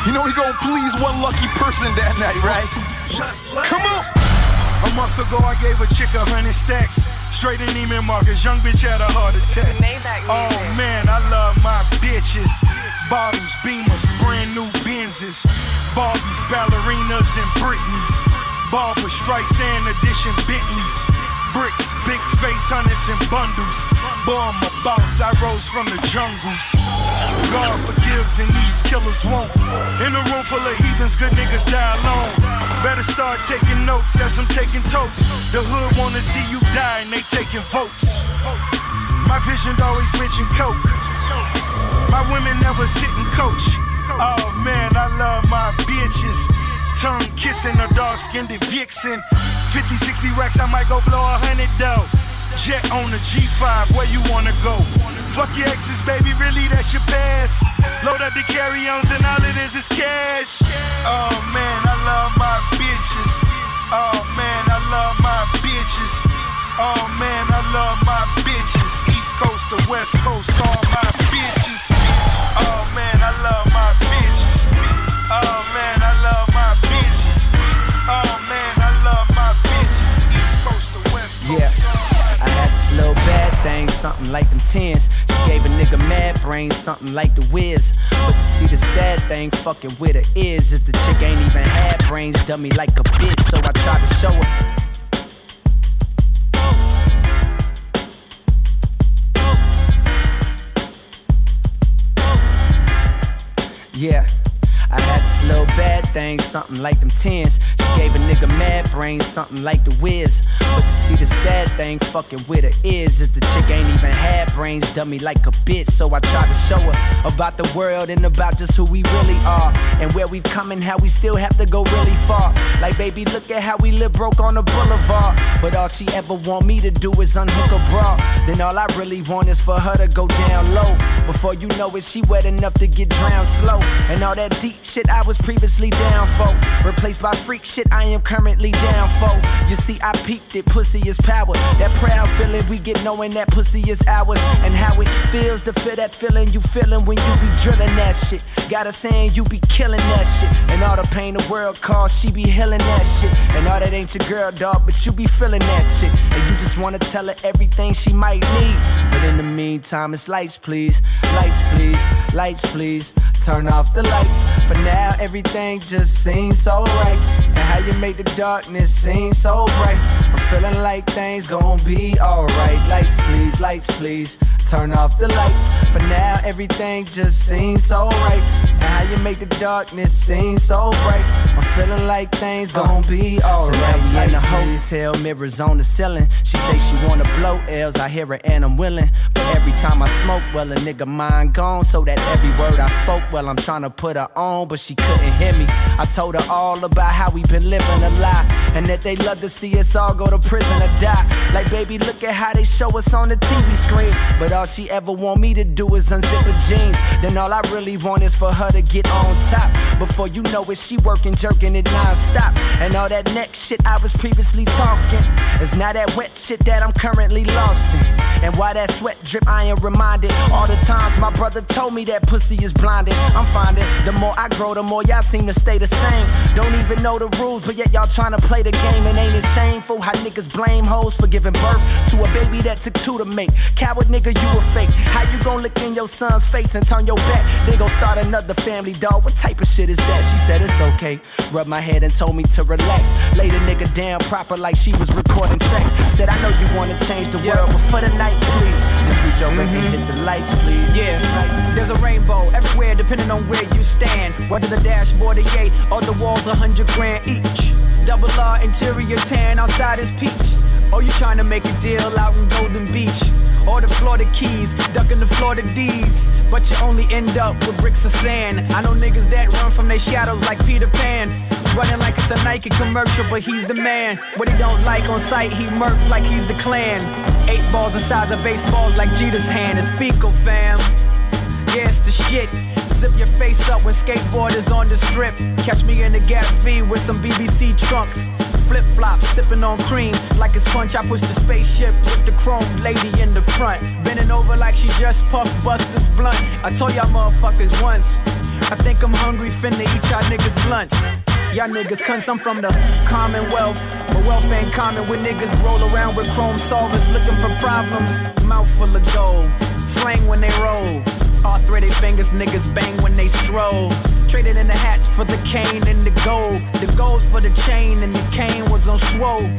you know he gonna please one lucky person that night, right? Come on. A month ago, I gave a chick a hundred stacks. Straight in Neiman Marcus, young bitch had a heart attack. Oh man, I love my bitches. Bottles, beamers, brand new Benzes. Barbies, ballerinas, and Britneys. Barbra Streisand edition Bentleys. Bricks, big face, hundreds and bundles. Boy, I'm a boss, I rose from the jungles. God forgives and these killers won't. In a room full of heathens, good niggas die alone. Better start taking notes as I'm taking totes. The hood wanna see you die and they taking votes. My vision always mention coke. My women never sit and coach. Oh man, I love my bitches. Tongue kissing a dark skinned vixen. 50, 60 racks, I might go blow a hundred though. Jet on the G5, where you wanna go? Fuck your exes, baby, really that's your best. Load up the carry-ons and all it is is cash. Oh man, I love my bitches. Oh man, I love my bitches. Oh man, I love my bitches. East Coast to West Coast, all my bitches. Oh man, I love something like them tens. She gave a nigga mad brain, something like the whiz. But you see, the sad thing fucking with her is, is the chick ain't even had brains, dummy like a bitch. So I tried to show her. Yeah. I had little bad thing, something like them tens. She gave a nigga mad brain, something like the whiz. But you see, the sad thing fucking with her is, is the chick ain't even had brains, dummy like a bitch. So I try to show her about the world and about just who we really are. And where we've come and how we still have to go really far. Like, baby, look at how we live broke on the boulevard. But all she ever want me to do is unhook a bra. Then all I really want is for her to go down low. Before you know it, she wet enough to get drowned slow. And all that deep shit I was previously down for. Replaced by freak shit I am currently down for. You see, I peeped it, pussy is power. That proud feeling we get knowing that pussy is ours. And how it feels to feel that feeling you feeling when you be drilling that shit. Got her saying you be killing that shit. And all the pain the world caused, she be healing that shit. And all that ain't your girl, dog, but you be feeling that shit. And you just wanna tell her everything she might need. But in the meantime, it's lights, please. Lights, please. Lights, please. Turn off the lights. For now, everything just seems so right. And how you make the darkness seem so bright. I'm feeling like things gon' be alright. Lights, please, lights, please. Turn off the lights. For now, everything just seems so right. And how you make the darkness seem so bright. I'm feeling like things gon' be alright. So now we in the hotel, mirrors on the ceiling. She say she wanna blow L's. I hear her and I'm willing. But every time I smoke, well, a nigga mind gone. So that every word I spoke, well, I'm trying to put her on, but she couldn't hear me. I told her all about how we been living a lie. And that they love to see us all go to prison or die. Like, baby, look at how they show us on the TV screen. But all she ever want me to do is unzip her jeans. Then all I really want is for her to get on top. Before you know it, she working, jerking it non-stop. And all that neck shit I was previously talking. is not that wet shit that I'm currently lost in. And why that sweat drip, I am reminded. All the times my brother told me that pussy is blinded. I'm finding the more I grow, the more y'all seem to stay the same. Don't even know the rules, but yet y'all trying to play the game. And ain't it shameful how niggas blame hoes for giving birth to a baby that took two to make? Coward nigga, you a fake. How you gon' look in your son's face and turn your back? They gon' start another family, dog. What type of shit is that? She said it's okay. Rubbed my head and told me to relax. Lay the nigga down proper like she was recording tracks. Said I know you wanna change the world, but for the night, please. Just reach over and mm-hmm. hit the lights, please. Yeah, there's a rainbow everywhere depending on where you stand. Whether the dashboard a yay or the walls a hundred grand each. Double R interior tan outside is peach. Or you trying to make a deal out in Golden Beach. Or the Florida Keys, ducking the Florida D's. But you only end up with bricks of sand. I know niggas that run from their shadows like Peter Pan. Running like it's a Nike commercial, but he's the man. What he don't like on sight, he murk like he's the clan. Eight balls the size of baseballs like Jeter's hand. It's fecal, fam. Yeah, it's the shit. Zip your face up when skateboarders on the strip. Catch me in the Gap V with some BBC trunks. Flip flops, sipping on cream like it's punch. I push the spaceship with the chrome lady in the front. Bending over like she just puffed Buster's blunt. I told y'all motherfuckers once. I think I'm hungry, finna eat y'all niggas lunch. Y'all niggas cunts, I'm from the Commonwealth. But wealth ain't common when niggas roll around with chrome solvers looking for problems. Mouth full of gold, slang when they roll. Arthritic fingers, niggas bang when they stroll. Traded in the hats for the cane and the gold. The gold's for the chain and the cane was on swole.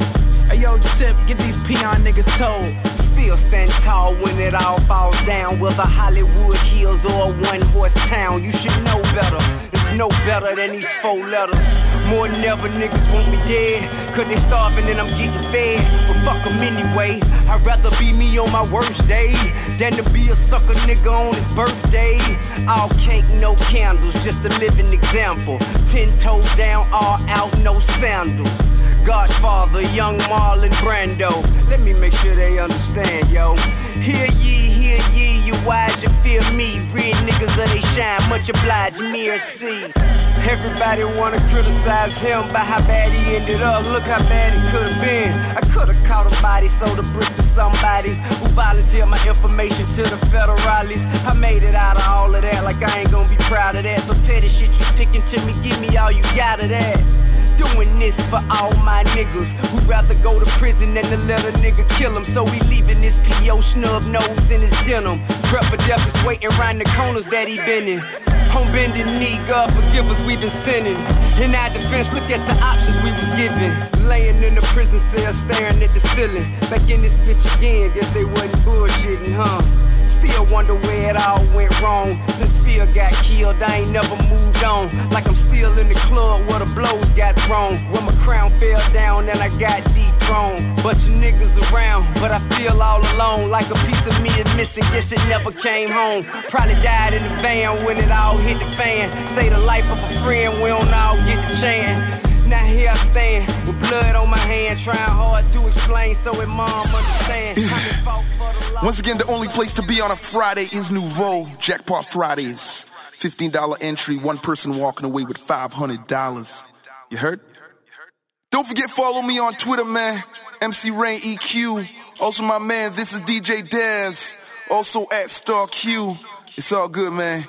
Hey yo, Tip, get these peon niggas told. Still stand tall when it all falls down. Whether Hollywood Hills or a one horse town, you should know better. It's no better than these four letters. More than ever, niggas want me dead. Cause they starving and I'm getting fed. But fuck them anyway. I'd rather be me on my worst day than to be a sucker nigga on his birthday. All cake, no candles, just a living example. Ten toes down, all out, no sandals. Godfather, young Marlon Brando. Let me make sure they understand, yo. Hear ye, hear ye, wise, you fear me. Real niggas of they shine, much obliged, me or see. Everybody wanna criticize him by how bad he ended up. Look how bad it could've been. I could've caught a body, sold a brick to somebody who volunteered my information to the federales. I made it out of all of that, like I ain't gonna be proud of that. So petty shit, you sticking to me, give me all you got of that. Doing this for all my niggas who'd rather go to prison than to let a nigga kill him. So we leaving this PO snub nose in his denim. Prep for death is waiting the corners that he been in. On bending knee, God forgive us, we've been sinning. In our defense, look at the options we was given. Laying in the prison cell, staring at the ceiling. Back in this bitch again, guess they wasn't bullshitting, huh? Still wonder where it all went wrong. Since Spear got killed, I ain't never moved on. Like I'm still in the club where the blows got thrown. When my crown fell down and I got dethroned. Bunch of niggas around, but I feel all alone. Like a piece of me is missing, guess it never came home. Probably died in the van when it all hit the fan. Say the life of a friend, we don't all get the chance. Now here I stand with blood on my hand, trying hard to explain so it mom understand. Once again, the only place to be on a Friday is Nouveau Jackpot Fridays. $15 entry, one person walking away with $500. You heard? Don't forget, follow me on Twitter, man. MC Rain EQ. Also, my man, this is DJ Dez. Also at Star Q. It's all good, man.